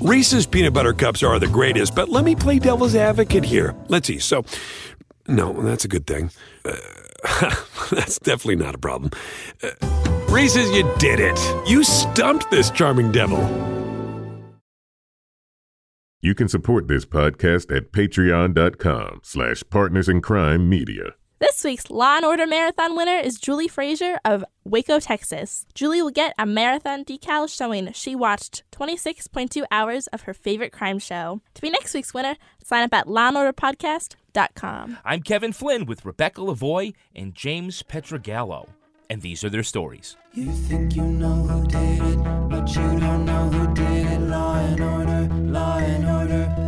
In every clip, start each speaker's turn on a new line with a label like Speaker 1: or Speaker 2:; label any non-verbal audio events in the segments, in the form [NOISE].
Speaker 1: Reese's peanut butter cups are the greatest, but let me play devil's advocate here. Let's see. So, no, that's a good thing. Uh, [LAUGHS] that's definitely not a problem. Uh, Reese's, you did it. You stumped this charming devil.
Speaker 2: You can support this podcast at patreon.com slash partners in crime media.
Speaker 3: This week's Law and Order Marathon winner is Julie Frazier of Waco, Texas. Julie will get a marathon decal showing she watched 26.2 hours of her favorite crime show. To be next week's winner, sign up at lawandorderpodcast.com.
Speaker 4: I'm Kevin Flynn with Rebecca Lavoie and James Pietragallo, and these are their stories.
Speaker 5: You think you know who did it, but you don't know who did it. Law and order, law and order,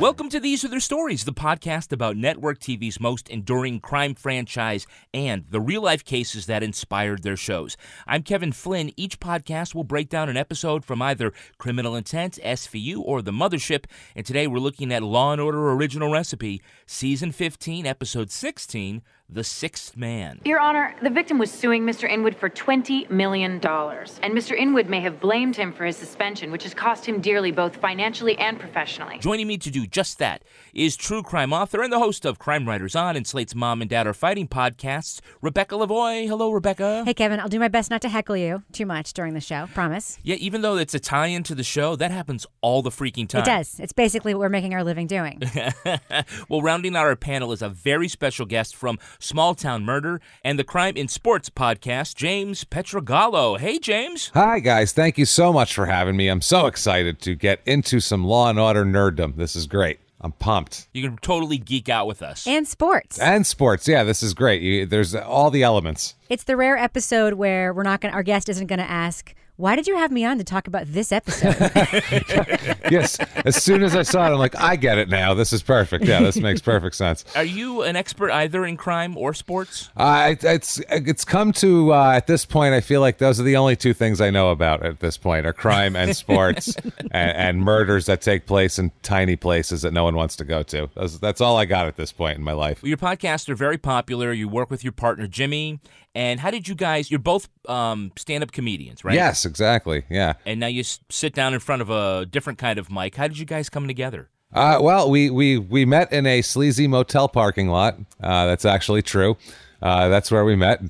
Speaker 4: Welcome to These Are Their Stories, the podcast about network TV's most enduring crime franchise and the real life cases that inspired their shows. I'm Kevin Flynn. Each podcast will break down an episode from either Criminal Intent, SVU, or The Mothership. And today we're looking at Law and Order Original Recipe, Season 15, Episode 16, The Sixth Man.
Speaker 6: Your Honor, the victim was suing Mr. Inwood for $20 million. And Mr. Inwood may have blamed him for his suspension, which has cost him dearly both financially and professionally.
Speaker 4: Joining me to do just that is true crime author and the host of Crime Writers On and Slate's Mom and Dad Are Fighting podcasts, Rebecca Lavoie. Hello, Rebecca.
Speaker 7: Hey, Kevin, I'll do my best not to heckle you too much during the show. Promise.
Speaker 4: Yeah, even though it's a tie in to the show, that happens all the freaking time.
Speaker 7: It does. It's basically what we're making our living doing. [LAUGHS]
Speaker 4: well, rounding out our panel is a very special guest from Small Town Murder and the Crime in Sports podcast, James Pietragallo. Hey, James.
Speaker 8: Hi, guys. Thank you so much for having me. I'm so excited to get into some law and order nerddom. This is great. I'm pumped.
Speaker 4: You can totally geek out with us.
Speaker 7: and sports.
Speaker 8: And sports. Yeah, this is great. You, there's all the elements.
Speaker 7: It's the rare episode where we're not going to, our guest isn't going to ask, why did you have me on to talk about this episode? [LAUGHS]
Speaker 8: Yes. as soon as I saw it, I'm like, I get it now. This is perfect. Yeah, this makes perfect sense.
Speaker 4: Are you an expert either in crime or sports?
Speaker 8: Uh, it, it's it's come to uh, at this point. I feel like those are the only two things I know about at this point: are crime and sports, [LAUGHS] and, and murders that take place in tiny places that no one wants to go to. That's, that's all I got at this point in my life.
Speaker 4: Well, your podcasts are very popular. You work with your partner, Jimmy. And how did you guys, you're both um, stand up comedians, right?
Speaker 8: Yes, exactly. Yeah.
Speaker 4: And now you s- sit down in front of a different kind of mic. How did you guys come together?
Speaker 8: Uh, well, we, we we met in a sleazy motel parking lot. Uh, that's actually true. Uh, that's where we met.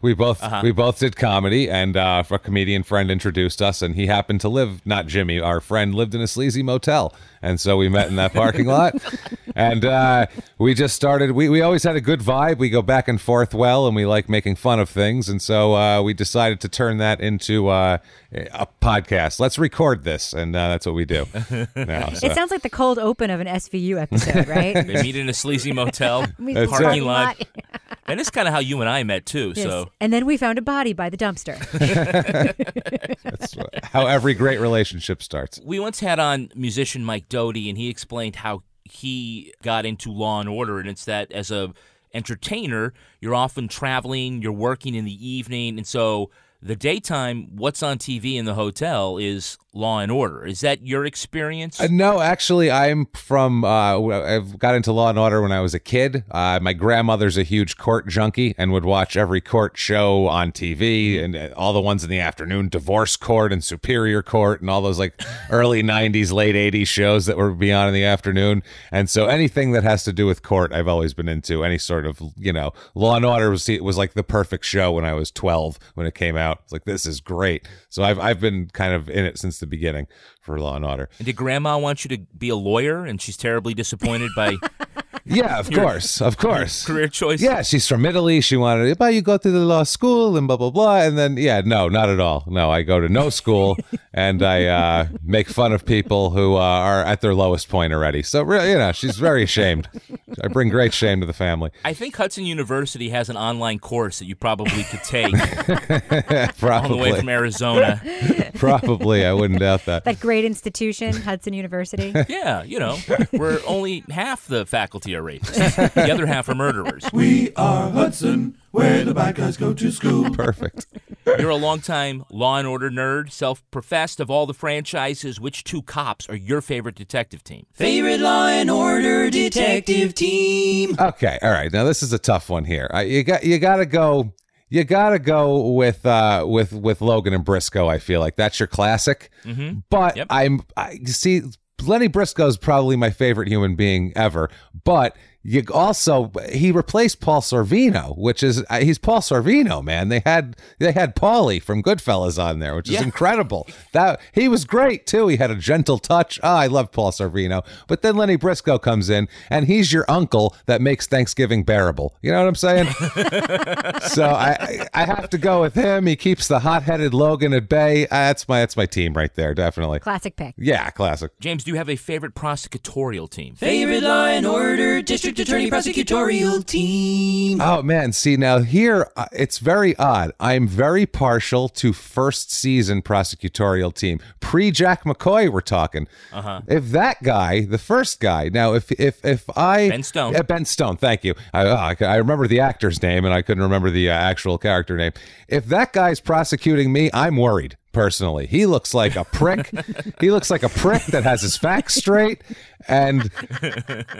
Speaker 8: We both we both did comedy, and uh, a comedian friend introduced us, and he happened to live not Jimmy, our friend lived in a sleazy motel, and so we met in that parking lot, [LAUGHS] and uh, we just started. We we always had a good vibe. We go back and forth well, and we like making fun of things, and so uh, we decided to turn that into uh, a podcast. Let's record this, and uh, that's what we do. [LAUGHS] Now, so.
Speaker 7: it sounds like the cold open of an SVU episode, right? [LAUGHS]
Speaker 4: They meet in a sleazy motel, [LAUGHS] parking
Speaker 8: it.
Speaker 4: lot. And it's kind of how you and I met too.
Speaker 7: Yes.
Speaker 4: So
Speaker 7: And then we found a body by the dumpster.
Speaker 8: That's how every great relationship starts.
Speaker 4: we once had on musician Mike Doughty, and he explained how he got into Law and Order, and it's that as a entertainer, you're often traveling, you're working in the evening, and so the daytime, what's on TV in the hotel is Law and Order. Is that your experience?
Speaker 8: Uh, no, actually, I'm from. Uh, I've got into Law and Order when I was a kid. Uh, my grandmother's a huge court junkie and would watch every court show on TV and uh, all the ones in the afternoon, Divorce Court and Superior Court, and all those like [LAUGHS] early '90s, late '80s shows that were be on in the afternoon. And so anything that has to do with court, I've always been into. Any sort of you know, Law and Order was was like the perfect show when I was 12 when it came out. It's like this is great. So I've I've been kind of in it since the beginning for Law and Order.
Speaker 4: and did Grandma want you to be a lawyer, and she's terribly disappointed by [LAUGHS]
Speaker 8: Yeah, of course, of course.
Speaker 4: career choice?
Speaker 8: Yeah, she's from Italy. She wanted, but you go to the law school and blah blah blah, and then yeah, no, not at all. No, I go to no school [LAUGHS] and I uh, make fun of people who uh, are at their lowest point already. So really, you know, she's very ashamed. I bring great shame to the family.
Speaker 4: I think Hudson University has an online course that you probably could take [LAUGHS] all the way
Speaker 8: Probably.
Speaker 4: from Arizona. [LAUGHS]
Speaker 8: Probably, I wouldn't doubt that.
Speaker 7: That great institution, Hudson University. [LAUGHS]
Speaker 4: Yeah, you know, where only half the faculty are rapists, the other half are murderers.
Speaker 5: We are Hudson, where the bad guys go to school.
Speaker 8: Perfect.
Speaker 4: You're a longtime Law and Order nerd, self-professed. Of all the franchises, which two cops are your favorite detective team?
Speaker 5: Favorite Law and Order detective team.
Speaker 8: Okay, all right. Now this is a tough one here. I, you got you got to go. You got to go with uh, with with Logan and Briscoe. I feel like that's your classic.
Speaker 4: Mm-hmm.
Speaker 8: But
Speaker 4: Yep.
Speaker 8: I'm I see Lenny Briscoe is probably my favorite human being ever. But you also he replaced Paul Sorvino, which is uh, he's Paul Sorvino, man. They had they had Paulie from Goodfellas on there, which is
Speaker 4: Yeah.
Speaker 8: incredible. That he was great too. He had a gentle touch. Ah, I love Paul Sorvino. But then Lenny Briscoe comes in, and he's your uncle that makes Thanksgiving bearable. You know what I'm saying? [LAUGHS] so I I I have to go with him. He keeps the hot-headed Logan at bay. Uh, That's my that's my team right there, definitely.
Speaker 7: Classic pick.
Speaker 8: Yeah, classic.
Speaker 4: James, do you have a favorite prosecutorial team?
Speaker 5: Favorite Law and Order district attorney prosecutorial team.
Speaker 8: Oh man, see now here uh, it's very odd. I'm very partial to first season prosecutorial team. Pre Jack McCoy we're talking.
Speaker 4: Uh-huh.
Speaker 8: If that guy, the first guy. Now if if if I
Speaker 4: Ben Stone.
Speaker 8: Yeah, Ben Stone, thank you. I I, I remember the actor's name and I couldn't remember the uh, actual character name. If that guy's prosecuting me, I'm worried. Personally, he looks like a prick. [LAUGHS] he looks like a prick that has his facts straight, and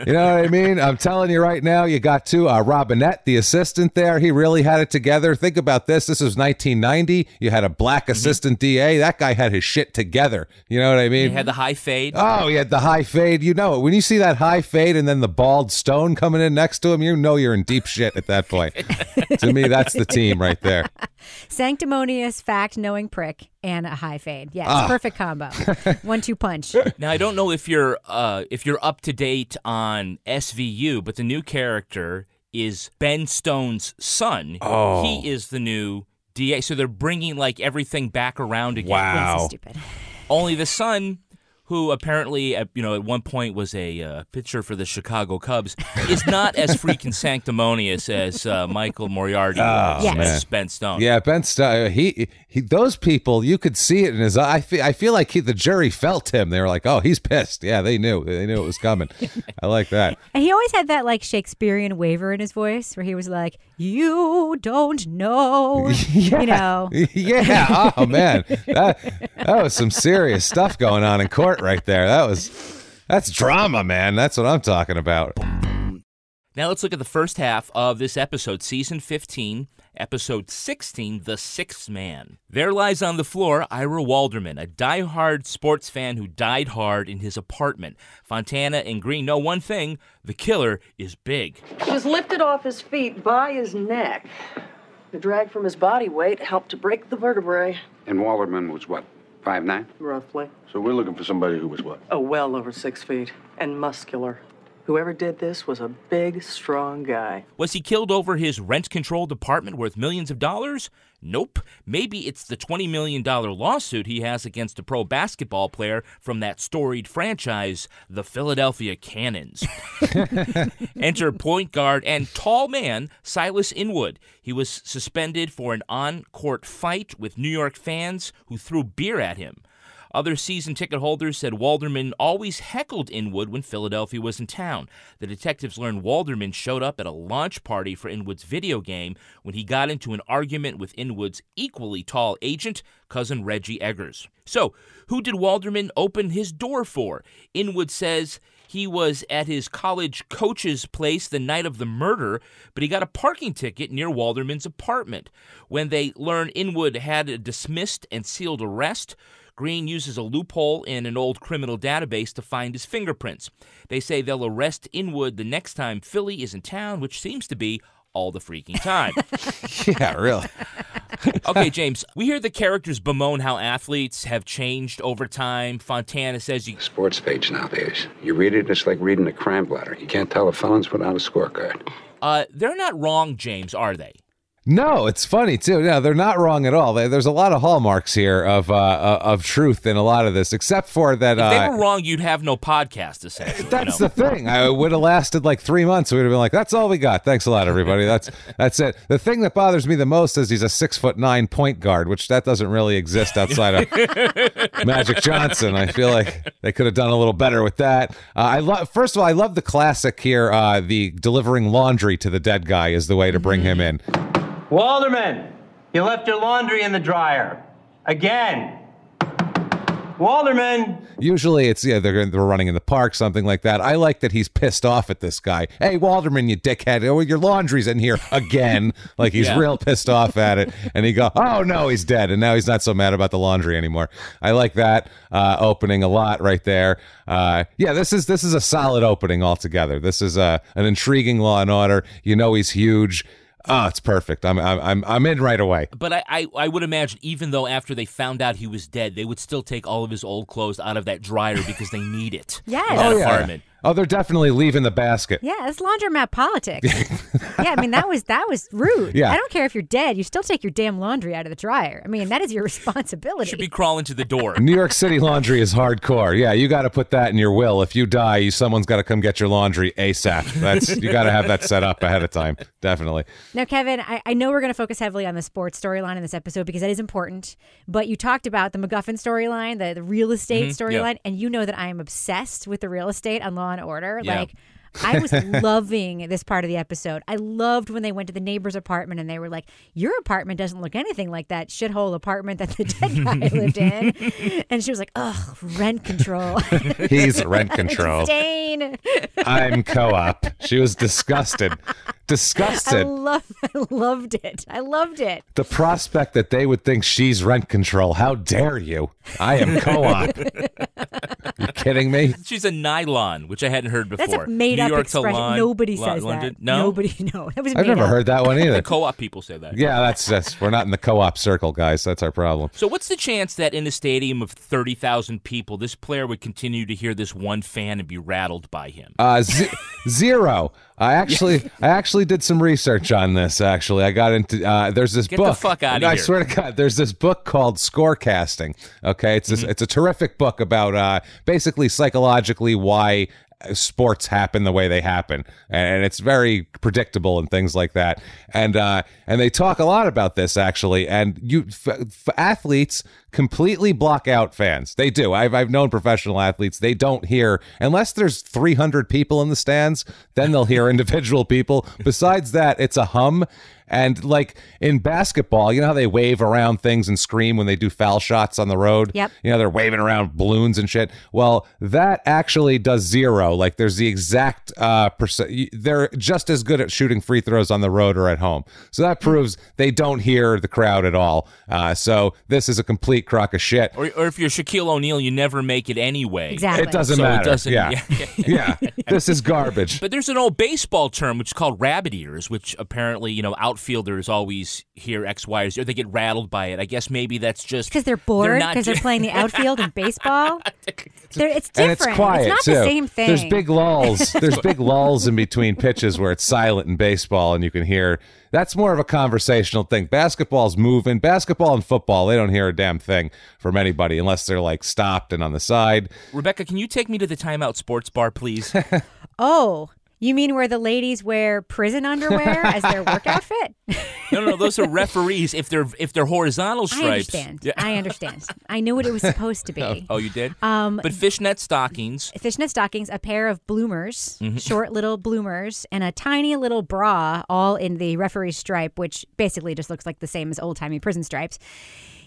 Speaker 8: you know what I mean? I'm telling you right now, you got to uh, Robinette, the assistant there. He really had it together. Think about this. This was 1990. You had a black assistant DA. That guy had his shit together. You know what I mean?
Speaker 4: He had the high fade.
Speaker 8: Oh, he had the high fade. You know it. When you see that high fade and then the bald stone coming in next to him, you know you're in deep shit at that point. to me, that's the team right there. [LAUGHS]
Speaker 7: Sanctimonious, fact knowing prick, and a high fade. Yes,
Speaker 8: Ah.
Speaker 7: perfect combo. [LAUGHS] One two punch.
Speaker 4: Now I don't know if you're uh, if you're up to date on SVU, but the new character is Ben Stone's son.
Speaker 8: Oh.
Speaker 4: He is the new DA. So they're bringing like everything back around again.
Speaker 8: Wow.
Speaker 7: Yes, stupid.
Speaker 4: Only the son, who apparently at, you know at one point was a uh, pitcher for the Chicago Cubs, is not as freaking [LAUGHS] sanctimonious as uh, Michael Moriarty was,
Speaker 7: Yes.
Speaker 4: as Ben Stone.
Speaker 8: Yeah, Ben Stone. He, he, those people, you could see it in his eye. I feel, I feel like he, the jury felt him. They were like, "Oh, he's pissed." Yeah, they knew. They knew it was coming. I like that.
Speaker 7: And [LAUGHS] he always had that like Shakespearean waver in his voice where he was like, You don't know. [LAUGHS] You know.
Speaker 8: yeah. Oh man, that that was some serious stuff going on in court right there. That was that's drama, man. That's what I'm talking about.
Speaker 4: Now let's look at the first half of this episode, season 15, episode 16, The Sixth Man. There lies on the floor Ira Walderman, a die-hard sports fan who died hard in his apartment. Fontana and Green know one thing the killer is big.
Speaker 9: He was lifted off his feet by his neck. The drag from his body weight helped to break the vertebrae,
Speaker 10: And Walderman was what, five nine?
Speaker 9: roughly.
Speaker 11: So we're looking for somebody who was what?
Speaker 9: Oh, well over six feet, and muscular. Whoever did this was a big, strong guy.
Speaker 4: Was he killed over his rent controlled apartment worth millions of dollars? Nope. Maybe it's the $20 million lawsuit he has against a pro basketball player from that storied franchise, the Philadelphia Cannons. [LAUGHS] Enter point guard and tall man Silas Inwood. He was suspended for an on court fight with New York fans who threw beer at him. Other season ticket holders said Walderman always heckled Inwood when Philadelphia was in town. The detectives learned Walderman showed up at a launch party for Inwood's video game when he got into an argument with Inwood's equally tall agent, cousin Reggie Eggers. So, who did Walderman open his door for? Inwood says he was at his college coach's place the night of the murder, but he got a parking ticket near Walderman's apartment. When they learn Inwood had a dismissed and sealed arrest, Green uses a loophole in an old criminal database to find his fingerprints. They say they'll arrest Inwood the next time Philly is in town, which seems to be all the freaking time. [LAUGHS]
Speaker 8: Yeah, really. [LAUGHS]
Speaker 4: okay, James, we hear the characters bemoan how athletes have changed over time. Fontana says you
Speaker 10: Sports page nowadays. You read it, it's like reading a crime blotter. You can't tell a felon's put without a scorecard.
Speaker 4: uh they're not wrong, James, are they?
Speaker 8: No, it's funny too. Yeah, they're not wrong at all. They, there's a lot of hallmarks here of uh, uh, of truth in a lot of this, except for that.
Speaker 4: If
Speaker 8: uh,
Speaker 4: they were wrong, you'd have no podcast, essentially. you
Speaker 8: That's
Speaker 4: know?
Speaker 8: the thing. I would have lasted like three months. We'd have been like, "That's all we got. Thanks a lot, everybody. That's that's it." The thing that bothers me the most is he's a six foot nine point guard, which that doesn't really exist outside of [LAUGHS] Magic Johnson. I feel like they could have done a little better with that. Uh, I love. First of all, I love the classic here. Uh, the delivering laundry to the dead guy is the way to bring him in.
Speaker 12: Walderman, you left your laundry in the dryer. Again. Walderman.
Speaker 8: Usually it's yeah they're they're running in the park something like that. I like that he's pissed off at this guy. Hey Walderman, you dickhead! Oh, your laundry's in here again. [LAUGHS] like he's
Speaker 4: Yeah.
Speaker 8: real pissed off at it, [LAUGHS] and he go, oh no, he's dead, and now he's not so mad about the laundry anymore. I like that uh, opening a lot right there. Uh, yeah, this is this is a solid opening altogether. This is uh, an intriguing Law and Order. You know he's huge. Oh, it's perfect. I'm I'm I'm, I'm in right away.
Speaker 4: But I, I, I would imagine, even though after they found out he was dead, they would still take all of his old clothes out of that dryer because they need it. [LAUGHS]
Speaker 7: Yes.
Speaker 4: in that
Speaker 8: Oh, yeah.
Speaker 4: apartment.
Speaker 8: Oh, they're definitely leaving the basket.
Speaker 7: Yeah, it's laundromat politics. [LAUGHS] yeah, I mean that was that was rude.
Speaker 8: Yeah.
Speaker 7: I don't care if you're dead, you still take your damn laundry out of the dryer. I mean, that is your [LAUGHS] responsibility.
Speaker 4: Should be crawling to the door.
Speaker 8: New York City laundry is hardcore. Yeah, you got to put that in your will. If you die, you, someone's got to come get your laundry ASAP. That's you got to have that set up ahead of time. Definitely.
Speaker 7: Now, Kevin, I, I know we're going to focus heavily on the sports storyline in this episode because that is important. But you talked about the MacGuffin storyline, the, the real estate
Speaker 4: Mhm,
Speaker 7: storyline,
Speaker 4: yeah.
Speaker 7: and you know that I am obsessed with the real estate on Law and Order.
Speaker 4: Yeah.
Speaker 7: Like, I was [LAUGHS] loving this part of the episode. I loved when they went to the neighbor's apartment and they were like, "Your apartment doesn't look anything like that shithole apartment that the dead guy [LAUGHS] lived in." And she was like, "Ugh, rent control." [LAUGHS]
Speaker 8: He's rent control.
Speaker 7: Disdain.
Speaker 8: I'm co-op. She was disgusted.
Speaker 7: I
Speaker 8: Disgusted.
Speaker 7: love. I loved it. I loved it.
Speaker 8: The prospect that they would think she's rent control. How dare you? I am co-op. you kidding me?
Speaker 4: She's a nylon, which I hadn't heard before.
Speaker 7: That's a made
Speaker 4: New
Speaker 7: up
Speaker 4: York to
Speaker 7: expression.
Speaker 4: Lon-
Speaker 7: Nobody
Speaker 4: Lon-
Speaker 7: says
Speaker 4: London?
Speaker 7: that.
Speaker 4: No,
Speaker 7: Nobody. [LAUGHS] No, that was.
Speaker 8: I've
Speaker 7: made
Speaker 8: never
Speaker 7: up.
Speaker 8: heard that one either.
Speaker 4: The co-op people say that.
Speaker 8: Yeah, that's that's we're not in the co-op circle, guys. That's our problem.
Speaker 4: So what's the chance that in a stadium of thirty thousand people, this player would continue to hear this one fan and be rattled by him?
Speaker 8: Uh, z- [LAUGHS] zero. I actually, I actually did some research on this. Actually, I got into. Uh, there's this
Speaker 4: Get the
Speaker 8: book.
Speaker 4: fuck outta
Speaker 8: I
Speaker 4: here.
Speaker 8: I swear to God, there's this book called Scorecasting. Okay, it's this, it's a terrific book about uh, basically psychologically why sports happen the way they happen, and it's very predictable and things like that. And uh, and they talk a lot about this actually. And you, f- f- athletes completely block out fans. They do. I've I've known professional athletes. They don't hear unless there's 300 people in the stands. Then they'll hear [LAUGHS] individual people. Besides that, it's a hum. And like in basketball, you know how they wave around things and scream when they do foul shots on the road?
Speaker 7: Yep.
Speaker 8: You know, they're waving around balloons and shit. Well, that actually does zero. Like there's the exact uh percent they're just as good at shooting free throws on the road or at home. So that proves they don't hear the crowd at all. Uh so this is a complete crock of shit.
Speaker 4: Or, or if you're Shaquille O'Neal, you never make it anyway.
Speaker 7: Exactly.
Speaker 8: It doesn't
Speaker 4: So it
Speaker 8: matter.
Speaker 4: doesn't-
Speaker 8: yeah. [LAUGHS] [LAUGHS] yeah. This is garbage.
Speaker 4: But there's an old baseball term which is called rabbit ears, which apparently, you know, outfielders always hear X, Y, or Z, or they get rattled by it. I guess maybe that's just
Speaker 7: Because they're bored because they're
Speaker 4: ju-
Speaker 7: playing the outfield in baseball. [LAUGHS] They're, it's
Speaker 8: and
Speaker 7: different.
Speaker 8: it's quiet
Speaker 7: not
Speaker 8: too.
Speaker 7: the same thing.
Speaker 8: There's big lulls. There's big lulls in between pitches where it's silent in baseball, and you can hear. That's more of a conversational thing. Basketball's moving. Basketball and football, they don't hear a damn thing from anybody unless they're like stopped and on the side.
Speaker 4: Rebecca, can you take me to the Timeout Sports Bar, please? [LAUGHS] [LAUGHS]
Speaker 7: Oh, you mean where the ladies wear prison underwear as their work [LAUGHS] outfit?
Speaker 4: no, no, those are referees. If they're if they're horizontal stripes, I
Speaker 7: understand.
Speaker 4: Yeah.
Speaker 7: I understand. I knew what it was supposed to be. [LAUGHS]
Speaker 4: Oh, you did.
Speaker 7: Um,
Speaker 4: but fishnet stockings.
Speaker 7: fishnet stockings, a pair of bloomers,
Speaker 4: Mhm.
Speaker 7: short little bloomers, and a tiny little bra, all in the referee stripe, which basically just looks like the same as old timey prison stripes.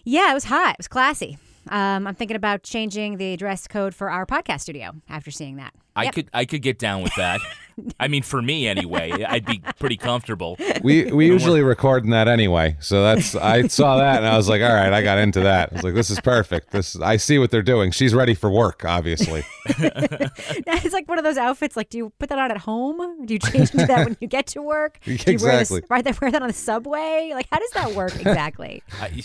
Speaker 7: Yeah, it was hot. It was classy. Um, I'm thinking about changing the dress code for our podcast studio after seeing that.
Speaker 4: I
Speaker 7: Yep.
Speaker 4: could I could get down with that. [LAUGHS] I mean, for me anyway, I'd be pretty comfortable.
Speaker 8: We we usually record in that anyway, so that's I [LAUGHS] saw that and I was like, all right, I got into that. I was like, this is perfect. This I see what they're doing. She's ready for work, obviously. [LAUGHS]
Speaker 7: it's like one of those outfits. Like, do you put that on at home? Do you change into that when you get to work? Do you
Speaker 8: Exactly.
Speaker 7: wear that- wear that on the subway? Like, how does that work exactly?
Speaker 4: I,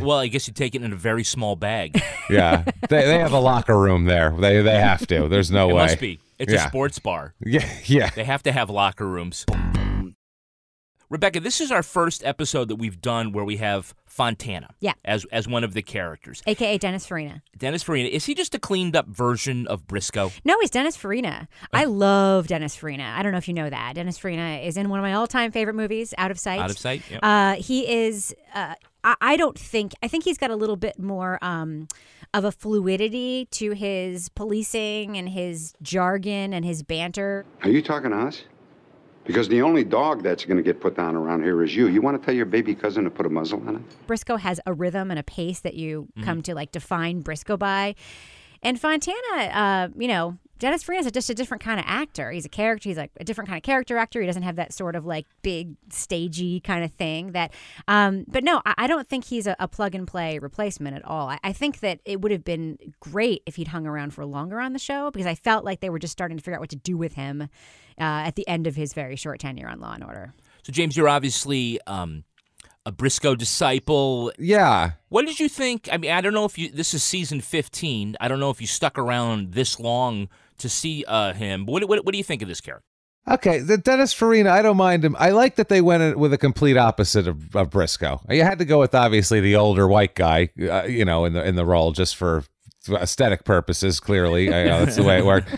Speaker 4: well, I guess you take it in a very small bag.
Speaker 8: Yeah, they they have a locker room there. They they have to. There's no
Speaker 4: it
Speaker 8: way.
Speaker 4: It's
Speaker 8: Yeah.
Speaker 4: a sports bar.
Speaker 8: Yeah, [LAUGHS] yeah.
Speaker 4: They have to have locker rooms. Rebecca, this is our first episode that we've done where we have Fontana
Speaker 7: Yeah.
Speaker 4: as as one of the characters.
Speaker 7: AKA Dennis Farina.
Speaker 4: Dennis Farina, is he just a cleaned up version of Briscoe?
Speaker 7: No, he's Dennis Farina. I love Dennis Farina. I don't know if you know that. Dennis Farina is in one of my all-time favorite movies, Out of Sight.
Speaker 4: Out of Sight, yep.
Speaker 7: Uh, he is. Uh, I, I don't think. I think he's got a little bit more um, of a fluidity to his policing and his jargon and his banter.
Speaker 10: Are you talking to us? Because the only dog that's going to get put down around here is you. You want to tell your baby cousin to put a muzzle on it?
Speaker 7: Briscoe has a rhythm and a pace that you come to like define Briscoe by. And Fontana, uh, you know, Dennis Farina is just a different kind of actor. He's a character. He's like a different kind of character actor. He doesn't have that sort of like big stagey kind of thing. That, um, but no, I, I don't think he's a, a plug and play replacement at all. I, I think that it would have been great if he'd hung around for longer on the show because I felt like they were just starting to figure out what to do with him uh, at the end of his very short tenure on Law and Order.
Speaker 4: So James, you're obviously um, a Briscoe disciple.
Speaker 8: Yeah.
Speaker 4: What did you think? I mean, I don't know if you. This is season 15. I don't know if you stuck around this long to see uh, him. But what, what, what do you think of this character?
Speaker 8: Okay, the Dennis Farina, I don't mind him. I like that they went with a complete opposite of, of Briscoe. You had to go with obviously the older white guy, uh, you know, in the in the role just for aesthetic purposes. Clearly, I know that's the way it worked.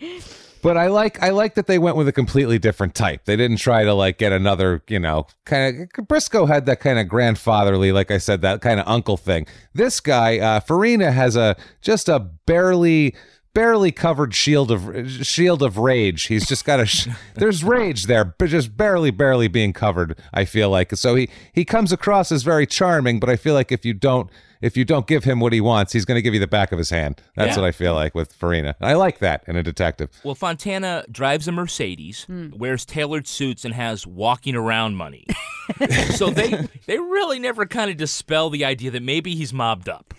Speaker 8: [LAUGHS] But I like I like that they went with a completely different type. They didn't try to like get another, you know, kind of Briscoe had that kind of grandfatherly, like I said, that kind of uncle thing. This guy, uh, Farina, has a just a barely barely covered shield of shield of rage. He's just got a sh- [LAUGHS] there's rage there, but just barely barely being covered. I feel like so he he comes across as very charming, but I feel like if you don't if you don't give him what he wants, he's going to give you the back of his hand. That's
Speaker 4: Yeah.
Speaker 8: what I feel like with Farina. I like that in a detective.
Speaker 4: Well, Fontana drives a Mercedes, hmm. wears tailored suits, and has walking around money. [LAUGHS] so they they really never kind of dispel the idea that maybe he's mobbed up.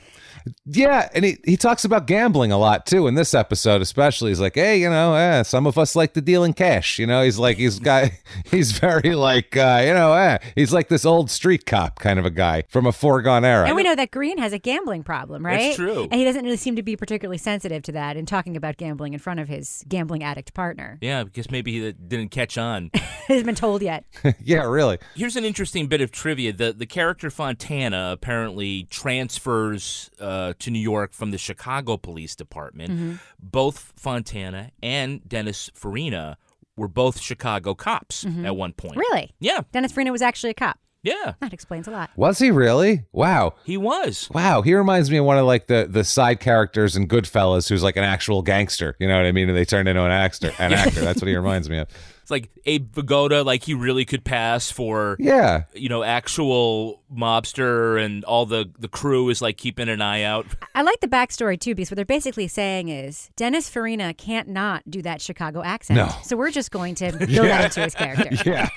Speaker 8: Yeah, and he, he talks about gambling a lot too in this episode, especially. He's like, hey, you know, eh, some of us like to deal in cash. You know, he's like, he's got, [LAUGHS] he's very like, uh, you know, eh, he's like this old street cop kind of a guy from a foregone era.
Speaker 7: And we know that Green has a gambling problem, right?
Speaker 4: That's true.
Speaker 7: And he doesn't really seem to be particularly sensitive to that in talking about gambling in front of his gambling addict partner.
Speaker 4: Yeah, because maybe he didn't catch on. [LAUGHS]
Speaker 7: He hasn't been told yet. [LAUGHS]
Speaker 8: yeah, really.
Speaker 4: Here's an interesting bit of trivia: the the character Fontana apparently transfers uh, to New York from the Chicago Police Department.
Speaker 7: Mhm.
Speaker 4: Both Fontana and Dennis Farina were both Chicago cops
Speaker 7: Mhm.
Speaker 4: at one point.
Speaker 7: Really?
Speaker 4: Yeah.
Speaker 7: Dennis Farina was actually a cop.
Speaker 4: Yeah.
Speaker 7: That explains a lot.
Speaker 8: Was he really? Wow.
Speaker 4: He was.
Speaker 8: Wow, he reminds me of one of like the the side characters in Goodfellas, who's like an actual gangster. You know what I mean? And they turned into an actor. An [LAUGHS] actor. That's what he reminds me of.
Speaker 4: It's like Abe Vigoda, like he really could pass for
Speaker 8: Yeah.
Speaker 4: you know, actual mobster and all the the crew is like keeping an eye out. [LAUGHS]
Speaker 7: I like the backstory too, because what they're basically saying is Dennis Farina can't not do that Chicago accent.
Speaker 8: No.
Speaker 7: So we're just going to [LAUGHS] build that into his character. [LAUGHS]
Speaker 8: yeah,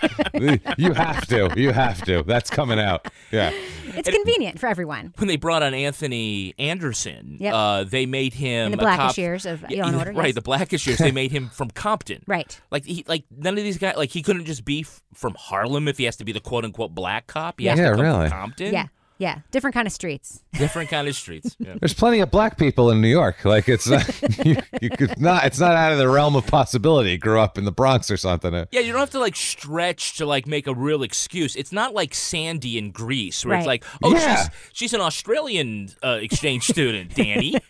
Speaker 8: you have to. You have to. That's coming out. Yeah.
Speaker 7: It's convenient for everyone.
Speaker 4: When they brought on Anthony Anderson,
Speaker 7: Yep.
Speaker 4: uh, they made him
Speaker 7: In the
Speaker 4: a
Speaker 7: blackish
Speaker 4: cop-
Speaker 7: years of
Speaker 4: Yeah,
Speaker 7: Law and Order,
Speaker 4: right?
Speaker 7: yes.
Speaker 4: The blackish years. They made him from Compton,
Speaker 7: Right.
Speaker 4: Like he, like none of these guys, like he couldn't just be f- from Harlem if he has to be the quote unquote black cop. He has
Speaker 8: Yeah,
Speaker 4: to come
Speaker 8: really.
Speaker 4: Compton.
Speaker 7: Yeah. Yeah. Different kind of streets. [LAUGHS]
Speaker 4: different kind of streets. Yeah.
Speaker 8: There's plenty of black people in New York. Like it's not, [LAUGHS] you, you could not. It's not out of the realm of possibility. Grew up in the Bronx or something.
Speaker 4: Yeah, you don't have to like stretch to like make a real excuse. It's not like Sandy in Greece, where it's like, oh,
Speaker 8: Yeah.
Speaker 4: she's she's an Australian uh, exchange student, Danny. [LAUGHS]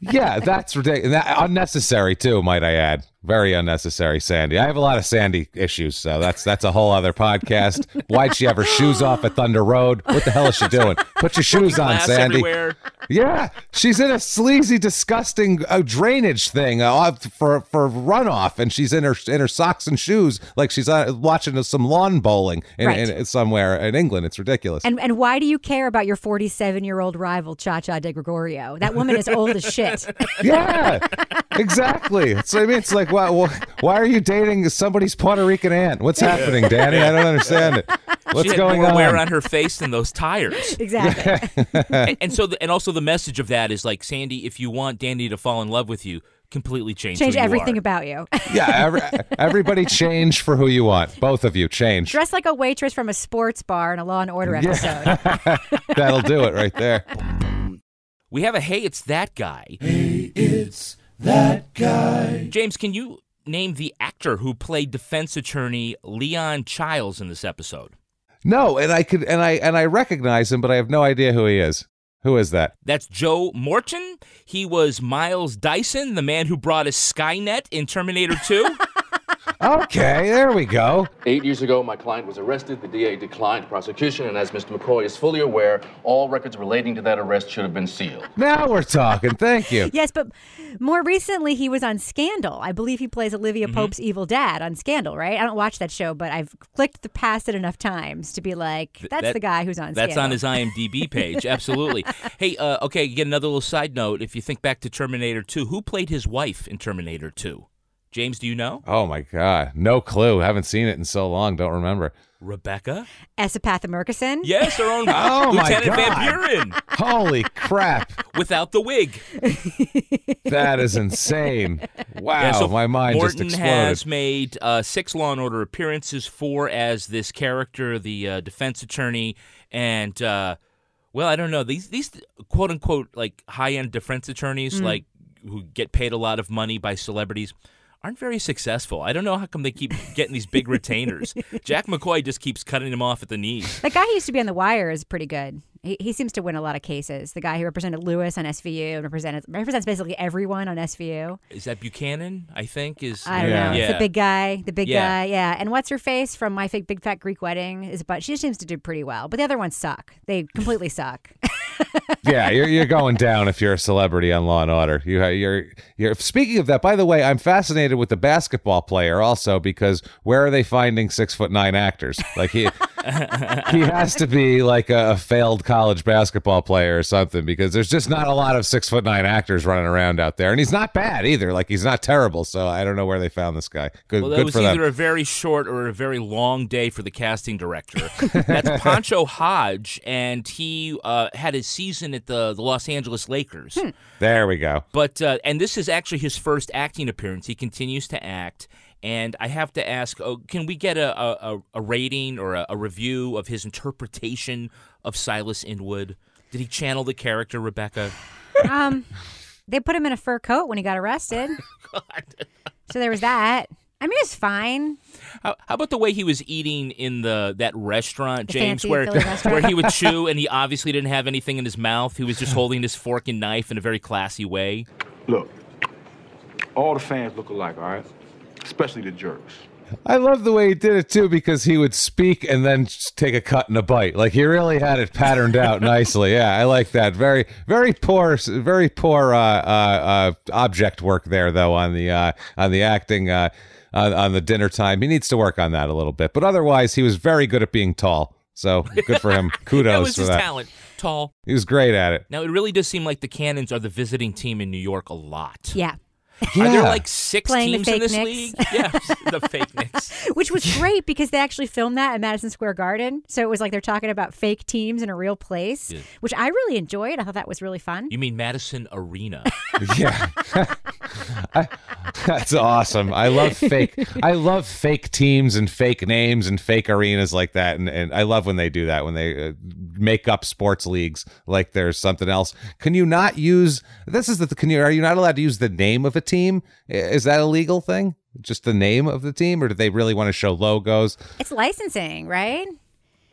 Speaker 8: Yeah, that's ridiculous. That, unnecessary too, might I add. Very unnecessary, Sandy. I have a lot of Sandy issues, so that's that's a whole other podcast. Why'd she have her shoes off at Thunder Road? What the hell is she doing? Put your shoes on,
Speaker 4: Glass
Speaker 8: Sandy.
Speaker 4: everywhere.
Speaker 8: Yeah, she's in a sleazy, disgusting uh, drainage thing uh, for for runoff, and she's in her in her socks and shoes like she's uh, watching some lawn bowling in,
Speaker 7: Right.
Speaker 8: in, somewhere in England. It's ridiculous.
Speaker 7: And and why do you care about your 47 year old rival, Cha Cha DiGregorio? That woman is old as shit. [LAUGHS]
Speaker 8: yeah, exactly. So I mean, it's like, why, why, why are you dating somebody's Puerto Rican aunt? What's happening, Danny? I don't understand it. What's
Speaker 4: she had
Speaker 8: going
Speaker 4: more
Speaker 8: on?
Speaker 4: wear on her face than those tires. [LAUGHS]
Speaker 7: Exactly. [LAUGHS]
Speaker 4: and, and so, the, and also the message of that is like, Sandy, if you want Danny to fall in love with you, completely change.
Speaker 7: Change
Speaker 4: who you
Speaker 7: everything
Speaker 4: are.
Speaker 7: about you.
Speaker 8: yeah, every, everybody change for who you want. Both of you change.
Speaker 7: Dress like a waitress from a sports bar in a Law and Order episode. [LAUGHS]
Speaker 8: That'll do it right there.
Speaker 4: We have a hey, it's that guy. Hey, it's that guy. James, can you name the actor who played defense attorney Leon Childs in this episode?
Speaker 8: No, and I could and I and I recognize him, but I have no idea who he is. Who is that?
Speaker 4: That's Joe Morton. He was Miles Dyson, the man who brought us Skynet in Terminator 2. [LAUGHS]
Speaker 8: Okay, there we go.
Speaker 13: Eight years ago, my client was arrested. The DA declined prosecution, and as Mr. McCoy is fully aware, all records relating to that arrest should have been sealed.
Speaker 8: Now we're talking. Thank you.
Speaker 7: Yes, but more recently he was on Scandal. I believe he plays Olivia
Speaker 4: Mm-hmm.
Speaker 7: Pope's evil dad on Scandal, right? I don't watch that show, but I've clicked the past it enough times to be like, that's
Speaker 4: That-
Speaker 7: the guy who's on
Speaker 4: That's
Speaker 7: Scandal.
Speaker 4: on his IMDb [LAUGHS] page. Absolutely. hey, uh, okay, get another little side note. If you think back to Terminator 2, who played his wife in Terminator 2? James, do you know?
Speaker 8: Oh my god, no clue. Haven't seen it in so long. Don't remember.
Speaker 4: Rebecca?
Speaker 7: S. Epatha Merkerson.
Speaker 4: Yes, her own [LAUGHS]
Speaker 8: Oh my
Speaker 4: Lieutenant Van Buren
Speaker 8: Holy crap!
Speaker 4: without the wig. [LAUGHS]
Speaker 8: That is insane. Wow,
Speaker 4: Yeah, so
Speaker 8: my mind
Speaker 4: Morton
Speaker 8: just exploded.
Speaker 4: has made uh, six Law and Order appearances, four as this character, the uh, defense attorney, and uh, well, I don't know these these quote unquote like high end defense attorneys,
Speaker 7: Mm.
Speaker 4: like who get paid a lot of money by celebrities. Aren't very successful. I don't know how come they keep getting these big retainers. [LAUGHS] Jack McCoy just keeps cutting them off at the knees.
Speaker 7: That guy who used to be on The Wire is pretty good. He, he seems to win a lot of cases. The guy who represented Lewis on SVU and represented, represents basically everyone on SVU.
Speaker 4: Is that Buchanan? I think is.
Speaker 7: I don't know. It's
Speaker 4: Yeah.
Speaker 7: the big guy, the big
Speaker 4: Yeah.
Speaker 7: guy, yeah. And what's her face from My Fake Big Fat Greek Wedding is, but she seems to do pretty well. But the other ones suck. They completely [LAUGHS] suck. [LAUGHS]
Speaker 8: yeah, you're you're going down if you're a celebrity on Law and Order. You you're you're. Speaking of that, by the way, I'm fascinated with the basketball player also because where are they finding six foot nine actors? Like he [LAUGHS] he has to be like a, a failed college basketball player or something because there's just not a lot of six foot nine actors running around out there, and he's not bad either. Like he's not terrible. So I don't know where they found this guy. Good
Speaker 4: Well, that
Speaker 8: good
Speaker 4: was
Speaker 8: for
Speaker 4: either
Speaker 8: them.
Speaker 4: a very short or a very long day for the casting director. [LAUGHS] That's Pancho Hodge, and he uh, had his season at the, the Los Angeles Lakers.
Speaker 8: There we go.
Speaker 4: But uh, and this is actually his first acting appearance. He continues to act, and I have to ask: oh, Can we get a a, a rating or a, a review of his interpretation of Silas Inwood? Did he channel the character, Rebecca?
Speaker 7: um, they put him in a fur coat when he got arrested. [LAUGHS] So there was that. I mean, it's fine.
Speaker 4: How, how about the way he was eating in the that restaurant,
Speaker 7: The
Speaker 4: James, where [LAUGHS]
Speaker 7: restaurant?
Speaker 4: where he would chew [LAUGHS] and he obviously didn't have anything in his mouth. He was just holding his fork and knife in a very classy way.
Speaker 11: Look, all the fans look alike, all right? Especially the jerks.
Speaker 8: I love the way he did it too because he would speak and then take a cut and a bite. Like he really had it patterned out [LAUGHS] nicely. Yeah, I like that. Very, very poor, very poor uh, uh, uh, object work there though on the uh, on the acting uh, on, on the dinner time. He needs to work on that a little bit. But otherwise, he was very good at being tall. So good for him. [LAUGHS] Kudos
Speaker 4: that was
Speaker 8: for
Speaker 4: his
Speaker 8: that.
Speaker 4: talent. Tall.
Speaker 8: He was great at it.
Speaker 4: Now it really does seem like the Cannons are the visiting team in New York a lot.
Speaker 7: Yeah.
Speaker 4: Are there like six
Speaker 7: Playing the
Speaker 4: teams in this
Speaker 7: Knicks.
Speaker 4: league? Yeah, [LAUGHS] the fake Knicks. [LAUGHS]
Speaker 7: Which was great because they actually filmed that at Madison Square Garden. So it was like they're talking about fake teams in a real place,
Speaker 4: Yeah.
Speaker 7: which I really enjoyed. I thought that was really fun.
Speaker 4: You mean Madison Arena? [LAUGHS]
Speaker 8: Yeah. I- that's awesome. I love fake I love fake teams and fake names and fake arenas like that and, and I love when they do that when they uh, make up sports leagues like there's something else. Can you not use This is the can you are you not allowed to use the name of a team? Is that a legal thing? Just the name of the team or do they really want to show logos?
Speaker 7: It's licensing, right?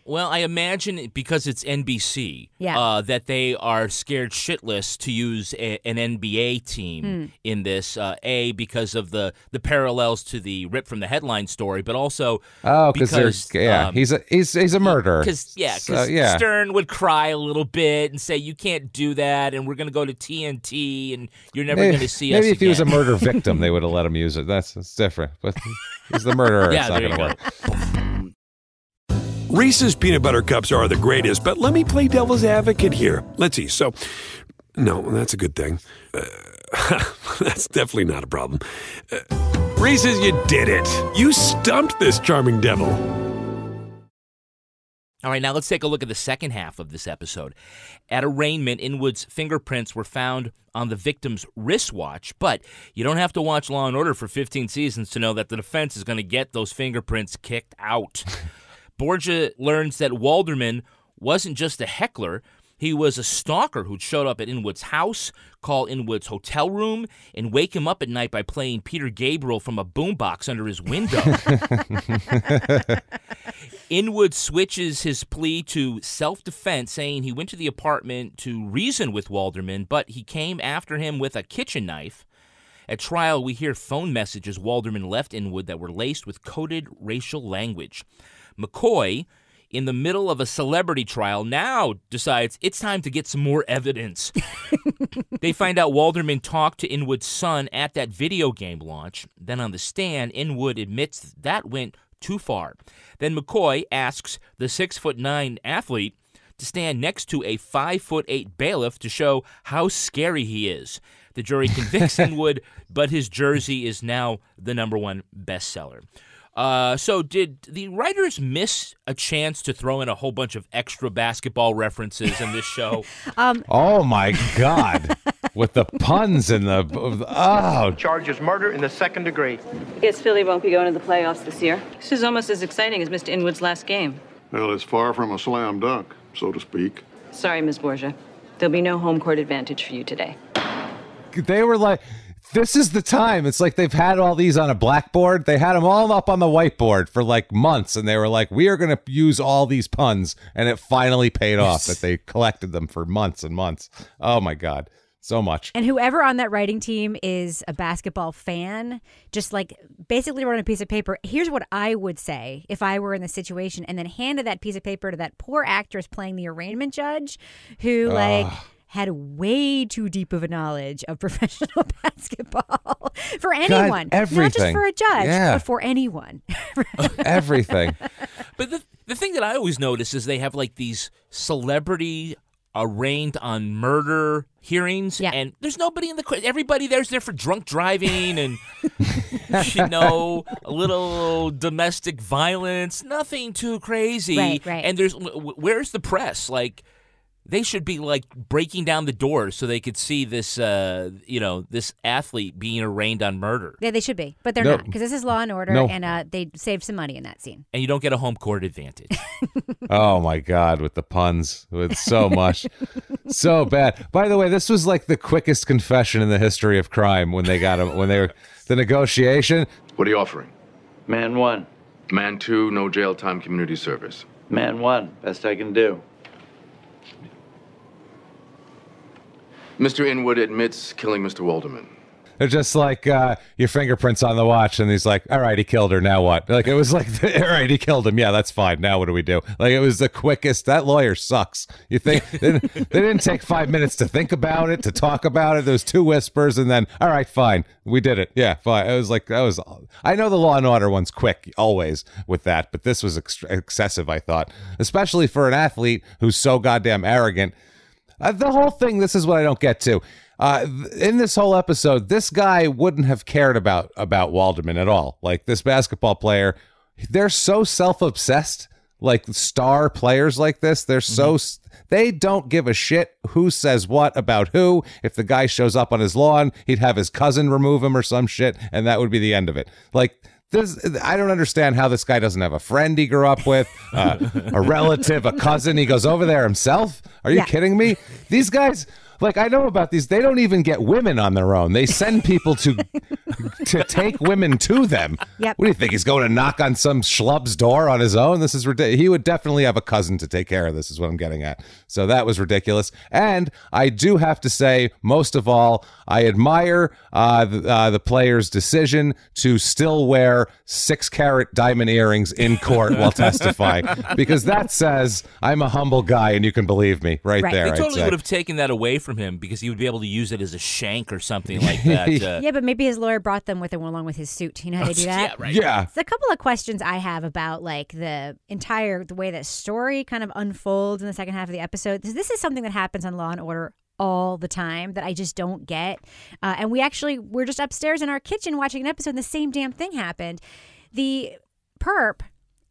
Speaker 4: Well, I imagine it- because it's NBC,
Speaker 7: Yeah.
Speaker 4: uh, that they are scared shitless to use a, an NBA team
Speaker 7: Hmm.
Speaker 4: in this. Uh, a because of the the parallels to the rip from the headline story, but also
Speaker 8: Oh, cuz there's yeah,
Speaker 4: um,
Speaker 8: he's a he's he's a murderer.
Speaker 4: Because yeah,
Speaker 8: So, yeah.
Speaker 4: Stern would cry a little bit and say, "You can't do that," and we're going to go to TNT, and you're never going to see
Speaker 8: maybe
Speaker 4: us
Speaker 8: if he was a murder [LAUGHS] victim, they would have let him use it. That's, that's different. But he's the murderer.
Speaker 4: Yeah,
Speaker 8: it's not going to work.
Speaker 1: Reese's peanut butter cups are the greatest, but let me play devil's advocate here. Let's see. So, no, that's a good thing. Uh, [LAUGHS] that's definitely not a problem. Uh, Reese's, you did it. You stumped this charming devil.
Speaker 4: All right, now let's take a look at the second half of this episode. At arraignment, Inwood's fingerprints were found on the victim's wristwatch, but you don't have to watch Law and Order for 15 seasons to know that the defense is going to get those fingerprints kicked out. [LAUGHS] Borgia learns that Walderman wasn't just a heckler, He was a stalker who'd showed up at Inwood's house, call Inwood's hotel room, and wake him up at night by playing Peter Gabriel from a boombox under his window. [LAUGHS] Inwood switches his plea to self defense, saying he went to the apartment to reason with Walderman, but he came after him with a kitchen knife. At trial, we hear phone messages Walderman left Inwood that were laced with coded racial language. McCoy, in the middle of a celebrity trial, now decides it's time to get some more evidence. [LAUGHS] they find out Walderman talked to Inwood's son at that video game launch. Then on the stand, Inwood admits that went too far. Then McCoy asks the six foot nine athlete to stand next to a five foot eight bailiff to show how scary he is. The jury convicts [LAUGHS] Inwood, but his jersey is now the number one bestseller. Uh, so, did the writers miss a chance to throw in a whole bunch of extra basketball references in this show? [LAUGHS]
Speaker 7: um,
Speaker 8: oh my God! With the puns and the oh,
Speaker 12: Charges murder in the second degree.
Speaker 14: I guess Philly won't be going to the playoffs this year. This is almost as exciting as Mr. Inwood's last game.
Speaker 15: Well, it's far from a slam dunk, so to speak.
Speaker 14: Sorry, Miss Borgia. There'll be no home court advantage for you today.
Speaker 8: they were like this is the time. It's like they've had all these on a blackboard. They had them all up on the whiteboard for like months, and they were like, "We are going to use all these puns," and it finally paid off that they collected them for months and months. Oh my god, so much.
Speaker 7: And whoever on that writing team is a basketball fan, just like basically wrote on a piece of paper. Here's what I would say if I were in the situation, and then handed that piece of paper to that poor actress playing the arraignment judge, who like.
Speaker 8: Ugh.
Speaker 7: Had way too deep of a knowledge of [LAUGHS] professional [LAUGHS] basketball [LAUGHS] for anyone, not just for a judge,
Speaker 8: Yeah.
Speaker 7: but for anyone.
Speaker 8: Uh, everything.
Speaker 4: But the the thing that I always notice is they have like these celebrity arraigned on murder hearings, yeah. and there's nobody in the court. Everybody there's there for drunk driving and you know a little domestic violence, nothing too crazy.
Speaker 7: Right, right.
Speaker 4: And there's where's the press? Like they should be like breaking down the doors so they could see this, uh, you know, this athlete being arraigned on murder.
Speaker 7: yeah, they should be, but they're
Speaker 4: No.
Speaker 7: not because this is Law and Order,
Speaker 4: No.
Speaker 7: and uh, they saved some money in that scene.
Speaker 4: And you don't get a home court advantage. [LAUGHS]
Speaker 8: Oh my god, with the puns, with so much, so bad. By the way, this was like the quickest confession in the history of crime when they got him when they were the negotiation.
Speaker 13: What are you offering?
Speaker 12: Man one.
Speaker 13: Man two, no jail time, community service.
Speaker 12: Man one. Best I can do.
Speaker 13: Mr. Inwood admits killing Mr. Walderman.
Speaker 8: They're just like uh, your fingerprints on the watch, and he's like, "All right, he killed her. Now what?" Like it was like, [LAUGHS] "All right, he killed him. Yeah, that's fine. Now what do we do?" Like it was the quickest. That lawyer sucks. You think [LAUGHS] they, didn't- they didn't take five minutes to think about it, to talk about it. Was two whispers, and then, "All right, fine, we did it. Yeah, fine." It was like that was. I know the Law and Order one's quick always with that, but this was ex- excessive. I thought, especially for an athlete who's so goddamn arrogant. Uh, the whole thing, this is what I don't get to. Uh, in this whole episode, this guy wouldn't have cared about about Walderman at all. Like this basketball player, they're so self obsessed. Like star players like this, they're so s they don't give a shit who says what about who. If the guy shows up on his lawn, he'd have his cousin remove him or some shit, and that would be the end of it. Like this, I don't understand how this guy doesn't have a friend he grew up with, uh, a relative, a cousin. He goes over there himself. Are you
Speaker 7: Yeah.
Speaker 8: kidding me? These guys, like I know about these, they don't even get women on their own. They send [LAUGHS] people to to take women to them.
Speaker 7: Yep.
Speaker 8: What do you think? He's going to knock on some schlub's door on his own? This is ridiculous. He would definitely have a cousin to take care of this. Is what I'm getting at. So that was ridiculous. And I do have to say, most of all, I admire uh, the, uh, the player's decision to still wear six carat diamond earrings in court while [LAUGHS] testifying, because that says I'm a humble guy, and you can believe me right, there.
Speaker 4: They
Speaker 8: I'd
Speaker 4: totally
Speaker 8: say.
Speaker 4: would have taken that away from him because he would be able to use it as a shank or something [LAUGHS] like that. Uh,
Speaker 7: yeah, but maybe his lawyer brought them with him along with his suit. You know how they do [LAUGHS] that?
Speaker 4: Yeah, right.
Speaker 8: Yeah.
Speaker 7: So a couple of questions I have about like the entire the way that story kind of unfolds in the second half of the episode. This, this is something that happens on Law and Order all the time that I just don't get. Uh, and we actually we're just upstairs in our kitchen watching an episode, and the same damn thing happened. The perp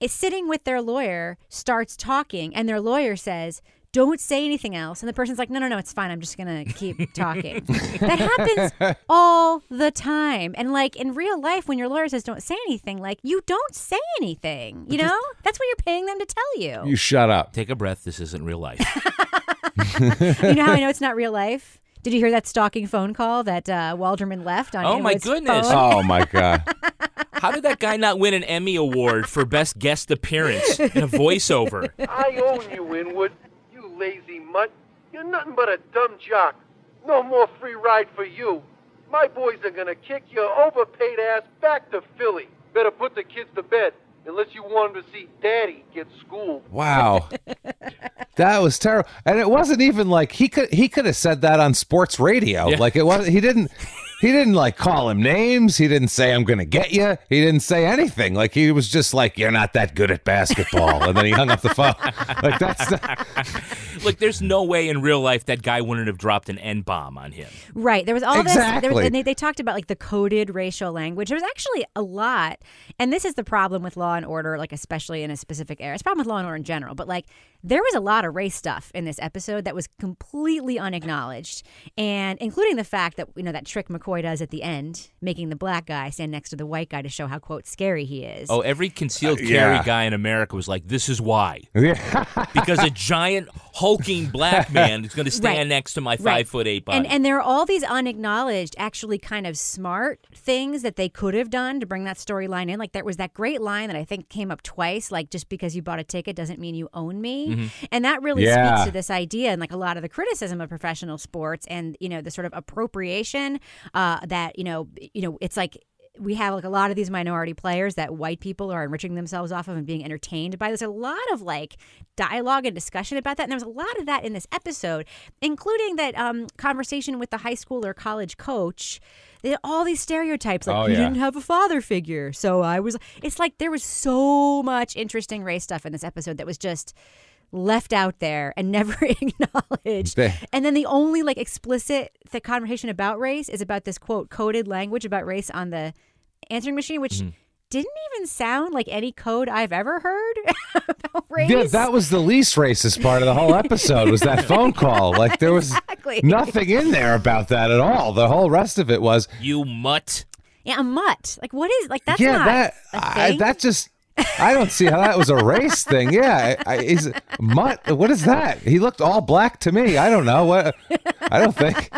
Speaker 7: is sitting with their lawyer, starts talking, and their lawyer says. Don't say anything else. And the person's like, no, no, no, it's fine. I'm just going to keep talking. that happens [LAUGHS] all the time. And like in real life, when your lawyer says don't say anything, like you don't say anything. You know? That's what you're paying them to tell you.
Speaker 8: You shut up.
Speaker 4: Take a breath. This isn't real life. [LAUGHS]
Speaker 7: you know how I know it's not real life? Did you hear that stalking phone call that uh, Walderman left on
Speaker 4: Oh, my
Speaker 7: Inwood's
Speaker 4: goodness.
Speaker 7: phone?
Speaker 8: Oh my god. [LAUGHS]
Speaker 4: How did that guy not win an Emmy Award for Best Guest Appearance in a voiceover?
Speaker 16: I own you, Inwood. You lazy mutt. You're nothing but a dumb jock. No more free ride for you. My boys are gonna kick your overpaid ass back to Philly. Better put the kids to bed, unless you want them to see Daddy get schooled.
Speaker 8: Wow. That was terrible. And it wasn't even like he could he could have said that on sports radio.
Speaker 4: Yeah.
Speaker 8: Like it was he didn't he didn't like call him names. He didn't say I'm going to get you. He didn't say anything. Like he was just like you're not that good at basketball and then he hung up the phone. [LAUGHS] Like that's not, [LAUGHS]
Speaker 4: Look, there's no way in real life that guy wouldn't have dropped an N bomb on him.
Speaker 7: Right. There was all this. There was,
Speaker 8: Exactly.
Speaker 7: and they, they talked about like the coded racial language. There was actually a lot. And this is the problem with Law and Order, like especially in a specific era. It's a problem with Law and Order in general. But like there was a lot of race stuff in this episode that was completely unacknowledged, and including the fact that you know that trick McCoy does at the end, making the black guy stand next to the white guy to show how quote scary he is.
Speaker 4: Oh, every concealed
Speaker 8: Uh,
Speaker 4: carry
Speaker 8: yeah.
Speaker 4: guy in America was like, "This is why,"
Speaker 8: yeah. [LAUGHS]
Speaker 4: because a giant hulking black man is going to stand
Speaker 7: Right.
Speaker 4: next to my
Speaker 7: Right.
Speaker 4: five foot eight body.
Speaker 7: And and there are all these unacknowledged, actually kind of smart things that they could have done to bring that storyline in. Like there was that great line that I think came up twice, like just because you bought a ticket doesn't mean you own me. And that really
Speaker 8: Yeah.
Speaker 7: speaks to this idea and like a lot of the criticism of professional sports and, you know, the sort of appropriation uh, that, you know, you know, it's like we have like a lot of these minority players that white people are enriching themselves off of and being entertained by. There's a lot of like dialogue and discussion about that, and there was a lot of that in this episode, including that um, conversation with the high school or college coach. They, had all these stereotypes, like
Speaker 8: Oh,
Speaker 7: you
Speaker 8: yeah.
Speaker 7: didn't have a father figure, so I was. It's like there was so much interesting race stuff in this episode that was just left out there and [LAUGHS] never [LAUGHS] acknowledged.
Speaker 8: They-
Speaker 7: And then the only like explicit the conversation about race is about this quote coded language about race on the answering machine, which mm. didn't even sound like any code I've ever heard [LAUGHS] about race.
Speaker 8: Yeah, that was the least racist part of the whole episode was that phone call. Like there was
Speaker 7: Exactly.
Speaker 8: nothing in there about that at all. The whole rest of it was
Speaker 4: you mutt.
Speaker 7: yeah, a mutt. Like what is like that's
Speaker 8: yeah,
Speaker 7: not
Speaker 8: that
Speaker 7: a
Speaker 8: I,
Speaker 7: thing.
Speaker 8: that just [LAUGHS] I don't see how that was a race thing. Yeah, I, I, is mutt? What is that? He looked all black to me. I don't know what. I don't think.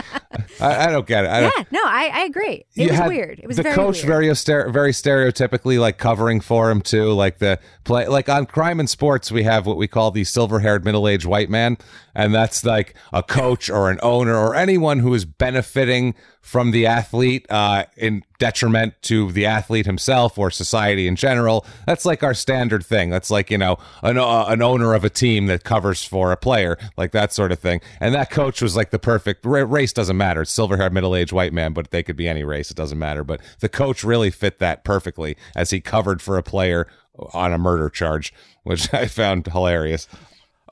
Speaker 8: I, I don't get it. I
Speaker 7: yeah, no, I, I agree. It was weird. It was
Speaker 8: the
Speaker 7: very
Speaker 8: coach
Speaker 7: weird.
Speaker 8: very stere- very stereotypically like covering for him too. Like the play, like on Crime and Sports, we have what we call the silver-haired middle-aged white man, and that's like a coach or an owner or anyone who is benefiting from the athlete uh, in detriment to the athlete himself or society in general. That's like our standard thing. That's like you know an uh, an owner of a team that covers for a player, like that sort of thing. And that coach was like the perfect ra- race. Doesn't matter. It's silver-haired middle-aged white man, but they could be any race. It doesn't matter. But the coach really fit that perfectly as he covered for a player on a murder charge, which [LAUGHS] I found hilarious.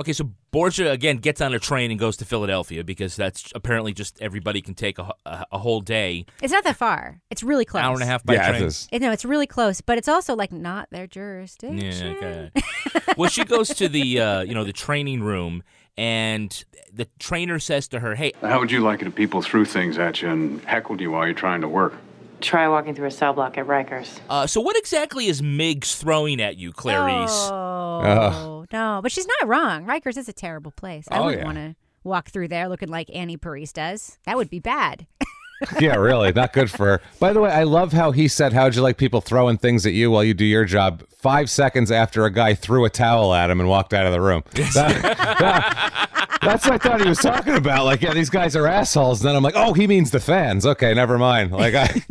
Speaker 4: Okay, so Borgia again gets on a train and goes to Philadelphia because that's apparently just everybody can take a, a, a whole day,
Speaker 7: It's not that far. It's really close.
Speaker 4: hour and a half by
Speaker 8: Yeah,
Speaker 4: train.
Speaker 8: is.
Speaker 7: It- no, it's really close, but it's also like not their jurisdiction.
Speaker 4: Yeah, okay. [LAUGHS] well, she goes to the uh, you know the training room, and the trainer says to her, "Hey,
Speaker 17: How would you like it if people threw things at you and heckled you while you're trying to work?
Speaker 14: Try walking through a cell block at Rikers.
Speaker 4: uh, so what exactly is Miggs throwing at you, Clarice?"
Speaker 7: Oh no, but she's not wrong. Rikers is a terrible place. I
Speaker 8: Oh,
Speaker 7: wouldn't
Speaker 8: yeah.
Speaker 7: want to walk through there looking like Annie Parisse does. That would be bad. [LAUGHS]
Speaker 8: yeah, really, not good for her. [LAUGHS] By the way, I love how he said, "How'd you like people throwing things at you while you do your job?" Five seconds after a guy threw a towel at him and walked out of the room. [LAUGHS] That- that's what I thought he was talking about. Like, yeah, these guys are assholes. And then I'm like, oh, he means the fans. Okay, never mind. Like, I,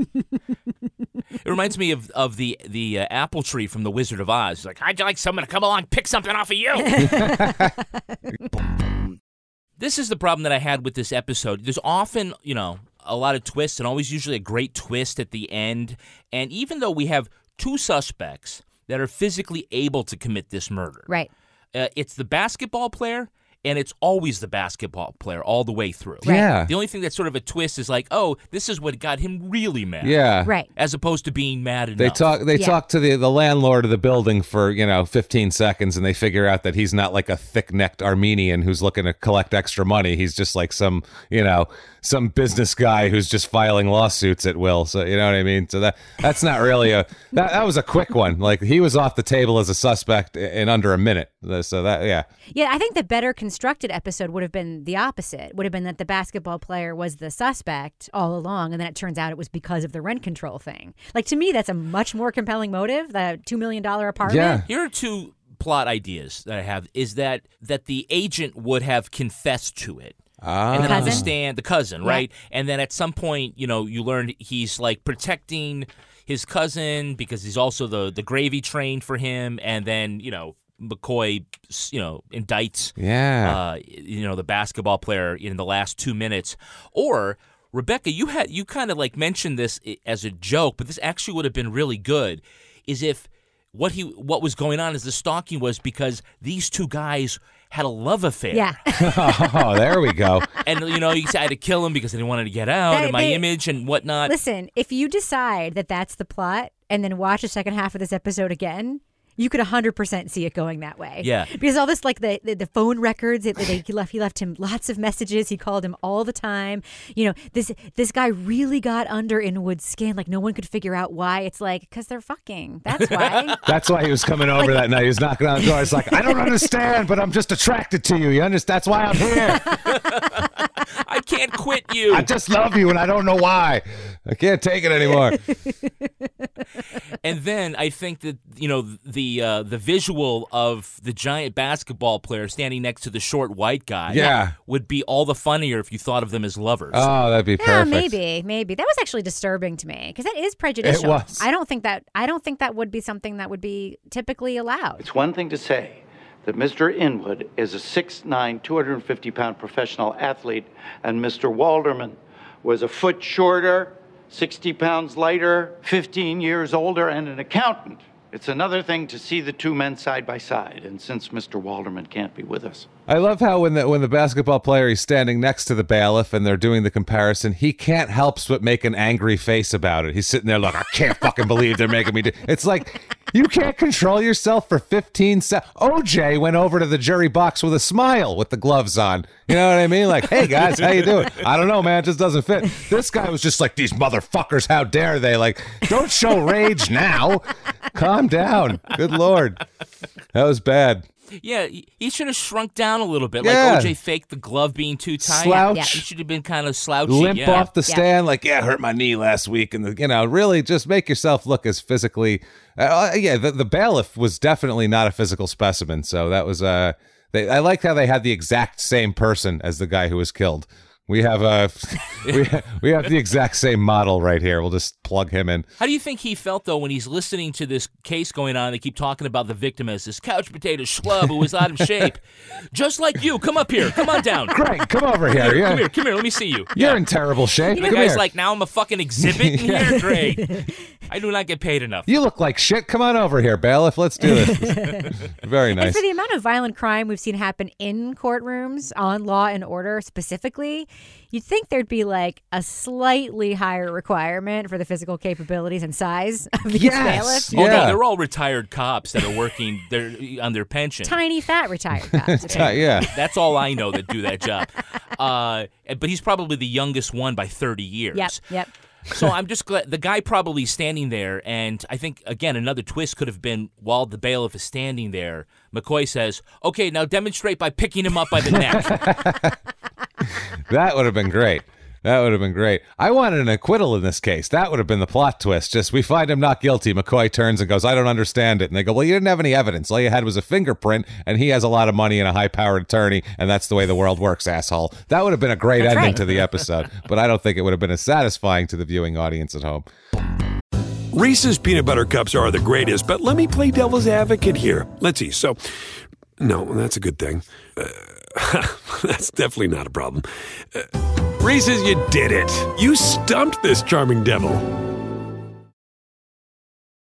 Speaker 4: It reminds me of of the the uh, apple tree from the Wizard of Oz. He's like, "How'd you like someone to come along pick something off of you?" [LAUGHS] this is the problem that I had with this episode. There's often, you know, a lot of twists and always usually a great twist at the end. And even though we have two suspects that are physically able to commit this murder,
Speaker 7: Right.
Speaker 4: uh, it's the basketball player. And it's always the basketball player all the way through.
Speaker 8: Right. Yeah.
Speaker 4: The only thing that's sort of a twist is like, oh, this is what got him really mad.
Speaker 8: Yeah.
Speaker 7: Right.
Speaker 4: As opposed to being mad enough.
Speaker 8: They talk. They
Speaker 7: Yeah.
Speaker 8: talk to the the landlord of the building for you know 15 seconds, and they figure out that he's not like a thick necked Armenian who's looking to collect extra money. He's just like some you know some business guy who's just filing lawsuits at will. So you know what I mean. So that that's not really a that that was a quick one. Like he was off the table as a suspect in under a minute. So that yeah.
Speaker 7: Yeah, I think the better constructed episode would have been the opposite. Would have been that the basketball player was the suspect all along, and then it turns out it was because of the rent control thing. Like to me, that's a much more compelling motive. The two million dollar apartment. Yeah.
Speaker 4: Here are two plot ideas that I have. Is that that the agent would have confessed to it.
Speaker 8: Ah.
Speaker 4: And then
Speaker 7: the cousin?
Speaker 4: stand, the cousin,
Speaker 7: Yeah.
Speaker 4: right? And then at some point, you know, you learn he's like protecting his cousin because he's also the the gravy train for him. And then, you know, McCoy, you know, indicts,
Speaker 8: Yeah.
Speaker 4: uh, you know, the basketball player in the last two minutes. Or Rebecca, you had you kind of like mentioned this as a joke, but this actually would have been really good. Is if what he what was going on is the stalking was because these two guys had a love affair.
Speaker 7: Yeah. [LAUGHS]
Speaker 8: oh, there we go.
Speaker 4: and you know, you said I had to kill him because I didn't want to get out
Speaker 7: They-
Speaker 4: and my
Speaker 7: they-
Speaker 4: image and whatnot.
Speaker 7: Listen, if you decide that that's the plot, and then watch the second half of this episode again. You could 100% see it going that way.
Speaker 4: Yeah.
Speaker 7: Because all this, like the, the, the phone records, it, they, he, [LAUGHS] left, he left him lots of messages. He called him all the time. You know, this this guy really got under Inwood's skin. Like, no one could figure out why. It's like, because they're fucking. That's [LAUGHS] why.
Speaker 8: That's why he was coming over that night. He was knocking on the door. It's like, I don't understand, but I'm just attracted to you. You understand? That's why I'm here. [LAUGHS]
Speaker 4: I can't quit you.
Speaker 8: I just love you, and I don't know why. I can't take it anymore.
Speaker 4: and then I think that you know the uh, the visual of the giant basketball player standing next to the short white guy,
Speaker 8: Yeah.
Speaker 4: would be all the funnier if you thought of them as lovers.
Speaker 8: Oh, that'd be
Speaker 7: Yeah,
Speaker 8: perfect.
Speaker 7: maybe, maybe that was actually disturbing to me because that is prejudicial.
Speaker 8: It was.
Speaker 7: I don't think that I don't think that would be something that would be typically allowed.
Speaker 18: It's one thing to say that Mr. Inwood is a 6'9, 250 pound professional athlete, and Mr. Walderman was a foot shorter, 60 pounds lighter, 15 years older, and an accountant. It's another thing to see the two men side by side, and since Mr. Walderman can't be with us,
Speaker 8: I love how when the when the basketball player is standing next to the bailiff and they're doing the comparison, he can't help but make an angry face about it. He's sitting there like, I can't fucking believe they're making me do. It's like you can't control yourself for 15 seconds. OJ went over to the jury box with a smile with the gloves on. You know what I mean? Like, hey guys, how you doing? I don't know, man. It just doesn't fit. This guy was just like, these motherfuckers, how dare they? Like, don't show rage now. Calm down. Good lord, that was bad.
Speaker 4: Yeah, he- he should have shrunk down a little bit.
Speaker 8: Yeah.
Speaker 4: Like OJ faked the glove being too tight.
Speaker 8: Slouch.
Speaker 4: Yeah, he should have been kind of slouchy.
Speaker 8: limp
Speaker 4: yeah.
Speaker 8: off the stand like yeah hurt my knee last week and the, you know really just make yourself look as physically uh, yeah the, the bailiff was definitely not a physical specimen so that was uh they, i like how they had the exact same person as the guy who was killed we have uh [LAUGHS] we, we have the exact same model right here we'll just plug him in
Speaker 4: How do you think he felt though when he's listening to this case going on? They keep talking about the victim as this couch potato schlub who was out of shape, [LAUGHS] just like you. Come up here. Come on down.
Speaker 8: Greg, come over
Speaker 4: Come
Speaker 8: here.
Speaker 4: here.
Speaker 8: Yeah.
Speaker 4: Come here. Come here. Let me see you.
Speaker 8: you're in terrible shape
Speaker 4: The
Speaker 8: Come
Speaker 4: guy's
Speaker 8: here.
Speaker 4: like, now I'm a fucking exhibit in [LAUGHS]
Speaker 8: Yeah.
Speaker 4: here. Great. I do not get paid enough.
Speaker 8: you look like shit come on over here bailiff let's do this very nice.
Speaker 7: And for the amount of violent crime we've seen happen in courtrooms on Law and Order specifically, you'd think there'd be like a slightly higher requirement for the physical capabilities and size of these bailiffs.
Speaker 4: Oh, no, they're all retired cops that are working they're on their pension.
Speaker 7: Tiny fat retired cops. [LAUGHS] apparently.
Speaker 8: yeah
Speaker 4: That's all I know that do that job. [LAUGHS] Uh, but he's probably the youngest one by 30 years.
Speaker 7: Yep. Yep.
Speaker 4: So I'm just glad the guy probably standing there, and I think again another twist could have been while the bailiff is standing there, McCoy says, "Okay, now demonstrate by picking him up by the neck." [LAUGHS]
Speaker 8: That would have been great. That would have been great. I wanted an acquittal in this case. That would have been the plot twist. Just we find him not guilty. McCoy turns and goes, I don't understand it. And they go, Well, you didn't have any evidence. All you had was a fingerprint, and he has a lot of money and a high powered attorney, and that's the way the world works, asshole. That would have been a great
Speaker 1: That's
Speaker 8: ending
Speaker 1: right.
Speaker 8: to the episode. but I don't think it would have been as satisfying to the viewing audience at home.
Speaker 1: Reese's peanut butter cups are the greatest, but let me play devil's advocate here. Let's see. So, no, that's a good thing. Uh, [LAUGHS] that's definitely not a problem. Uh, Reese's, you did it. You stumped this charming devil.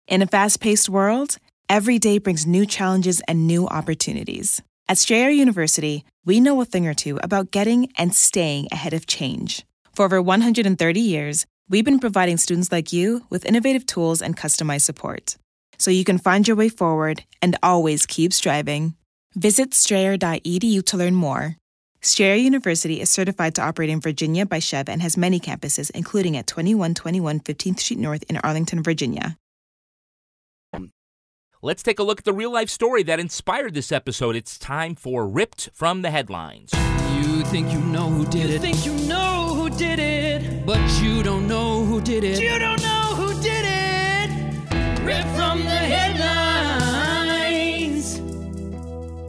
Speaker 19: In a fast paced world, every day brings new challenges and new opportunities. At Strayer University, we know a thing or two about getting and staying ahead of change. For over 130 years, we've been providing students like you with innovative tools and customized support so you can find your way forward and always keep striving. Visit strayer.edu to learn more. Strayer University is certified to operate in Virginia by SCHEV and has many campuses, including at 2121 15th Street North in Arlington, Virginia.
Speaker 4: Let's take a look at the real life story that inspired this episode. It's time for Ripped from the Headlines.
Speaker 5: You think you know who did it. You think you know who did it. But you don't know who did it. You don't know who did it. Rip from the headlines.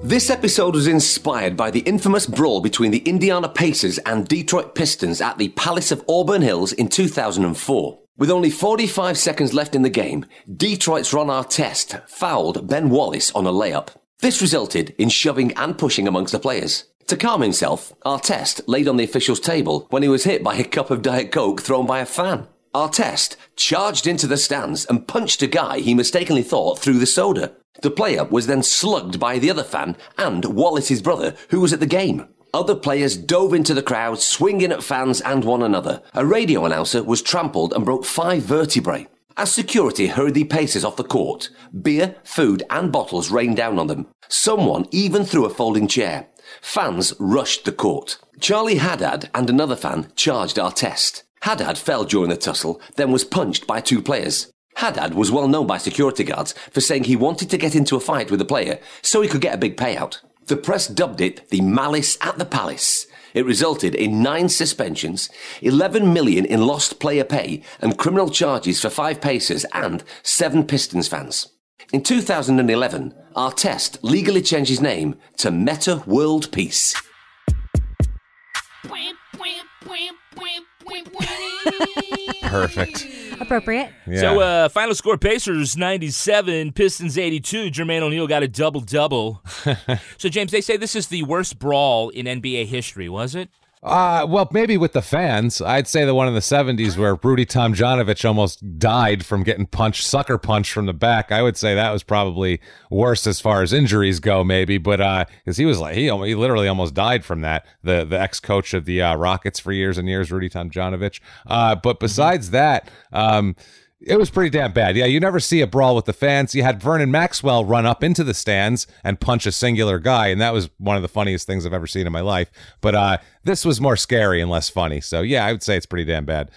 Speaker 20: This episode was inspired by the infamous brawl between the Indiana Pacers and Detroit Pistons at the Palace of Auburn Hills in 2004. With only 45 seconds left in the game, Detroit's Ron Artest fouled Ben Wallace on a layup. This resulted in shoving and pushing amongst the players. To calm himself, Artest laid on the official's table when he was hit by a cup of Diet Coke thrown by a fan. Artest charged into the stands and punched a guy he mistakenly thought threw the soda. The player was then slugged by the other fan and Wallace's brother, who was at the game. Other players dove into the crowd, swinging at fans and one another. A radio announcer was trampled and broke five vertebrae. As security hurried the Pacers off the court, beer, food, and bottles rained down on them. Someone even threw a folding chair. Fans rushed the court. Charlie Haddad and another fan charged Artest. Haddad fell during the tussle, then was punched by two players. Haddad was well known by security guards for saying he wanted to get into a fight with a player so he could get a big payout. The press dubbed it the Malice at the Palace. It resulted in nine suspensions, 11 million in lost player pay, and criminal charges for five Pacers and seven Pistons fans. In 2011, Artest legally changed his name to Meta World Peace.
Speaker 8: Perfect.
Speaker 7: Appropriate.
Speaker 8: Yeah.
Speaker 4: So, uh, final score Pacers 97, Pistons 82. Jermaine O'Neal got a double double. [LAUGHS] so, James, they say this is the worst brawl in NBA history, was it?
Speaker 8: Uh, well, maybe with the fans. I'd say the one in the 70s where Rudy Tomjanovich almost died from getting punched, sucker punched from the back. I would say that was probably worse as far as injuries go, maybe. But uh, because he was like, he, he literally almost died from that. The the ex coach of the uh, Rockets for years and years, Rudy Tomjanovich. Uh, but besides that, um, it was pretty damn bad. Yeah, you never see a brawl with the fans. You had Vernon Maxwell run up into the stands and punch a singular guy, and that was one of the funniest things I've ever seen in my life. But uh, this was more scary and less funny. So yeah, I would say it's pretty damn bad.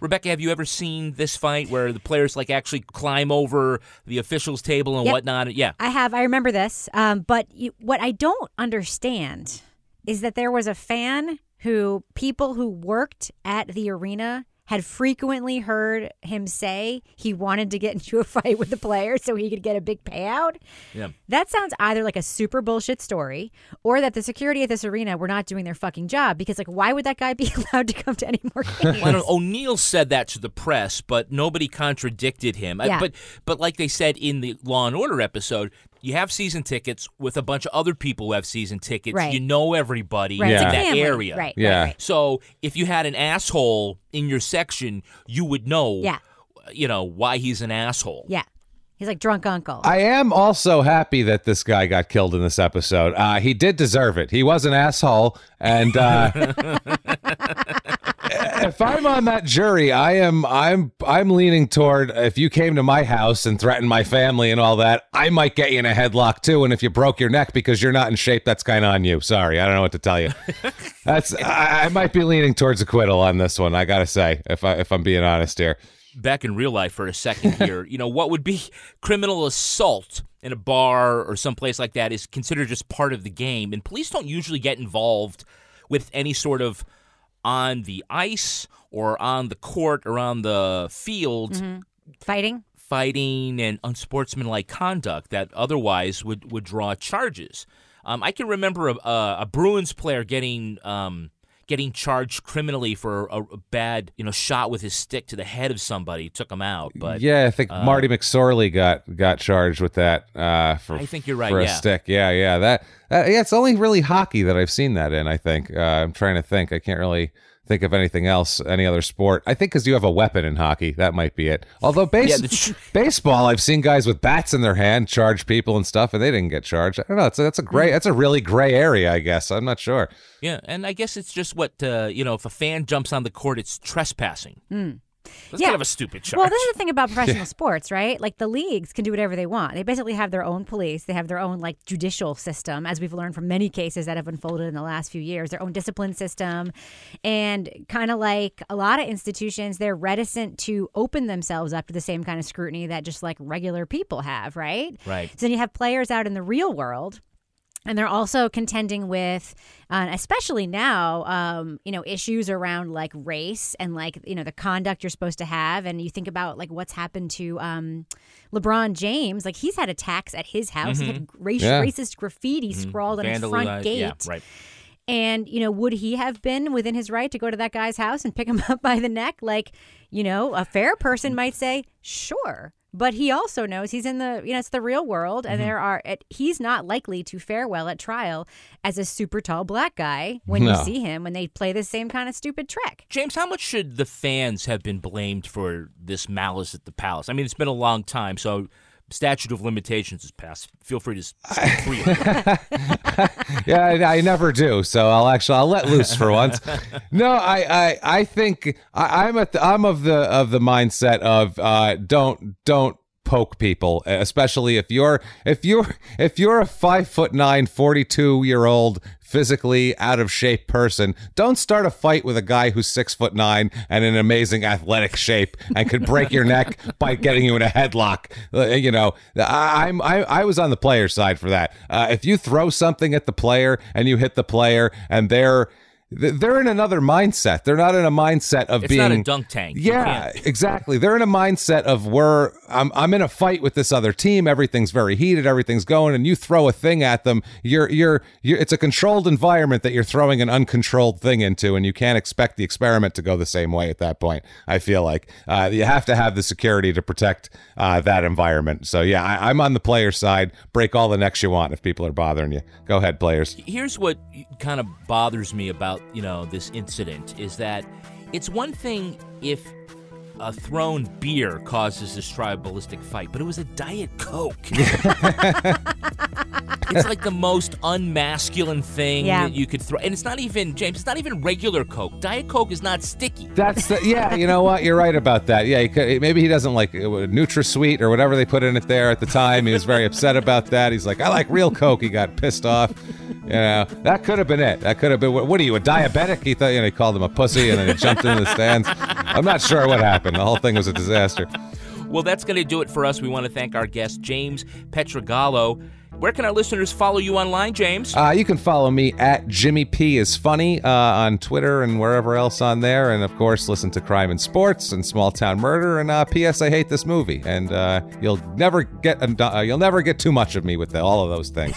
Speaker 4: Rebecca, have you ever seen this fight where the players like actually climb over the officials' table and
Speaker 7: Yep.
Speaker 4: whatnot? Yeah.
Speaker 7: I have. I remember this. Um, but you, what I don't understand is that there was a fan who people who worked at the arena had frequently heard him say he wanted to get [LAUGHS] into a fight with the player so he could get a big payout.
Speaker 4: Yeah.
Speaker 7: That sounds either like a super bullshit story or that the security at this arena were not doing their fucking job because like why would that guy be [LAUGHS] allowed to come to any more games?
Speaker 4: Well, O'Neal said that to the press, but nobody contradicted him.
Speaker 7: Yeah.
Speaker 4: But but like they said in the Law and Order episode, you have season tickets with a bunch of other people who have season tickets.
Speaker 7: Right.
Speaker 4: You know everybody
Speaker 7: Right,
Speaker 4: in
Speaker 7: it's
Speaker 4: that
Speaker 7: family.
Speaker 4: area.
Speaker 7: Right, right,
Speaker 8: Yeah. right.
Speaker 4: So if you had an asshole in your section, you would know.
Speaker 7: Yeah.
Speaker 4: You know why he's an asshole.
Speaker 7: yeah. He's like drunk uncle.
Speaker 8: I am also happy that this guy got killed in this episode. Uh, he did deserve it. He was an asshole, and uh, [LAUGHS] if I'm on that jury, I am I'm I'm leaning toward if you came to my house and threatened my family and all that, I might get you in a headlock too. And if you broke your neck because you're not in shape, that's kind of on you. Sorry, I don't know what to tell you. [LAUGHS] That's I, I might be leaning towards acquittal on this one. I gotta say, if I if I'm being honest here.
Speaker 4: back in real life for a second here, you know, what would be criminal assault in a bar or someplace like that is considered just part of the game. And police don't usually get involved with any sort of on the ice or on the court or on the field
Speaker 7: Mhm. Fighting.
Speaker 4: fighting and unsportsmanlike conduct that otherwise would, would draw charges. Um, I can remember a, a, a Bruins player getting um, getting charged criminally for a, a bad you know shot with his stick to the head of somebody, took him out. But
Speaker 8: yeah, I think
Speaker 4: uh,
Speaker 8: Marty McSorley got got charged with that. Uh, for
Speaker 4: I think you're right,
Speaker 8: For a stick, yeah, yeah. That, that yeah, it's only really hockey that I've seen that in. I think uh, I'm trying to think. I can't really think of anything else, any other sport. I think because you have a weapon in hockey, that might be it. Although base,
Speaker 4: Yeah, the- [LAUGHS]
Speaker 8: baseball, I've seen guys with bats in their hand charge people and stuff, and they didn't get charged. I don't know. It's a, that's a gray. That's a really gray area, I guess. I'm not sure.
Speaker 4: Yeah, and I guess it's just what uh, you know. If a fan jumps on the court, it's trespassing.
Speaker 7: Mm.
Speaker 4: That's
Speaker 7: Yeah.
Speaker 4: kind of a stupid charge.
Speaker 7: Well, this is the thing about [LAUGHS] professional sports, right? Like the leagues can do whatever they want. They basically have their own police. They have their own like judicial system, as we've learned from many cases that have unfolded in the last few years. Their own discipline system, and kind of like a lot of institutions, they're reticent to open themselves up to the same kind of scrutiny that just like regular people have, right?
Speaker 4: Right.
Speaker 7: So then you have players out in the real world. And they're also contending with, uh, especially now, um, you know, issues around like race and like you know the conduct you're supposed to have. And you think about like what's happened to um, LeBron James. Like he's had attacks at his house. He had
Speaker 4: Mhm.
Speaker 7: race,
Speaker 4: Yeah.
Speaker 7: racist graffiti scrawled on his front gate.
Speaker 4: Yeah, right.
Speaker 7: And, you know, would he have been within his right to go to that guy's house and pick him [LAUGHS] up by the neck? Like, you know, a fair person might say, sure. But he also knows he's in the, you know, it's the real world. And
Speaker 4: Mm-hmm.
Speaker 8: Mhm.
Speaker 7: there are, it, he's not likely to fare well at trial as a super tall black guy when you see him when they play the same kind of stupid trick.
Speaker 4: James, how much should the fans have been blamed for this malice at the palace? I mean, it's been a long time, so statute of limitations has passed. Feel free to [LAUGHS]
Speaker 8: yeah, I, I never do. So I'll actually I'll let loose for once. No, I I, I think I, I'm at the, I'm of the of the mindset of uh, don't don't poke people, especially if you're if you're if you're a five foot nine, 42 year old physically out of shape person. Don't start a fight with a guy who's six foot nine and in amazing athletic shape and could break your neck by getting you in a headlock. Uh, You know, I, I'm I, I was on the player side for that. Uh, if you throw something at the player and you hit the player and they're they're in another mindset. They're not in a mindset of
Speaker 4: It's
Speaker 8: being
Speaker 4: not a dunk tank.
Speaker 8: Yeah, exactly. They're in a mindset of we're I'm I'm in a fight with this other team. Everything's very heated. Everything's going, and you throw a thing at them. You're you're you're. It's a controlled environment that you're throwing an uncontrolled thing into, and you can't expect the experiment to go the same way at that point. I feel like uh, you have to have the security to protect uh, that environment. So yeah, I, I'm on the player side. Break all the necks you want if people are bothering you. Go ahead, players.
Speaker 4: Here's what kind of bothers me about, you know, this incident is that it's one thing if a thrown beer causes this tribalistic fight, but it was a Diet Coke. [LAUGHS] it's like the most unmasculine thing
Speaker 7: Yeah.
Speaker 4: that you could throw. And it's not even, James, it's not even regular Coke. Diet Coke is not sticky.
Speaker 8: That's the yeah. You know what? You're right about that. Yeah, he could, maybe he doesn't like uh, NutraSweet or whatever they put in it there at the time. He was very upset about that. He's like, I like real Coke. He got pissed off. You know, that could have been it. That could have been. What, what are you, a diabetic? He thought you know he called him a pussy and then he jumped into the stands. I'm not sure what happened. And the whole thing was a disaster.
Speaker 4: Well, that's going to do it for us. We want to thank our guest, James Pietragallo. Where can our listeners follow you online, James?
Speaker 8: Uh, you can follow me at Jimmy P is funny uh, on Twitter and wherever else on there, and of course listen to Crime and Sports and Small Town Murder and uh, P.S. I hate this movie, and uh, you'll never get uh, you'll never get too much of me with the, all of those things.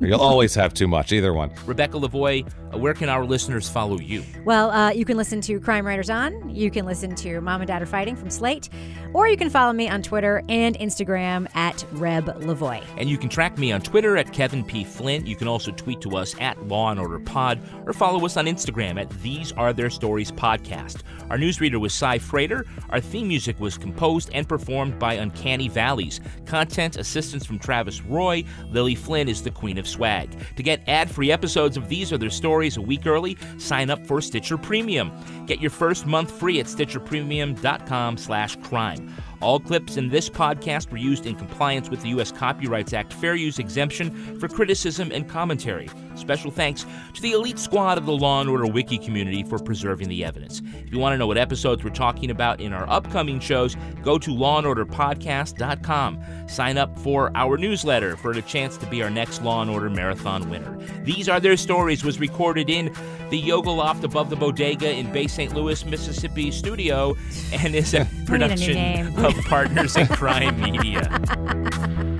Speaker 8: Or [LAUGHS] you'll always have too much, either one.
Speaker 4: Rebecca Lavoie, uh, where can our listeners follow you?
Speaker 7: Well, uh, you can listen to Crime Writers On. You can listen to Mom and Dad Are Fighting from Slate. Or you can follow me on Twitter and Instagram at Reb Lavoie.
Speaker 4: And you can track me on Twitter at Kevin P. Flynn. You can also tweet to us at Law and Order Pod or follow us on Instagram at These Are Their Stories Podcast. Our newsreader was Cy Frater. Our theme music was composed and performed by Uncanny Valleys. Content assistance from Travis Roy. Lily Flynn is the queen of swag. To get ad-free episodes of These Are Their Stories a week early, sign up for Stitcher Premium. Get your first month free at stitcherpremium.com slash crime. All clips in this podcast were used in compliance with the U.S. Copyrights Act fair use exemption for criticism and commentary. Special thanks to the elite squad of the Law and Order Wiki community for preserving the evidence. If you want to know what episodes we're talking about in our upcoming shows, go to lawandorderpodcast.com. Sign up for our newsletter for a chance to be our next Law and Order Marathon winner. These Are Their Stories was recorded in the Yoga Loft above the bodega in Bay St. Louis, Mississippi studio and is a [LAUGHS]
Speaker 7: need a
Speaker 4: production of Partners in Crime Media. [LAUGHS]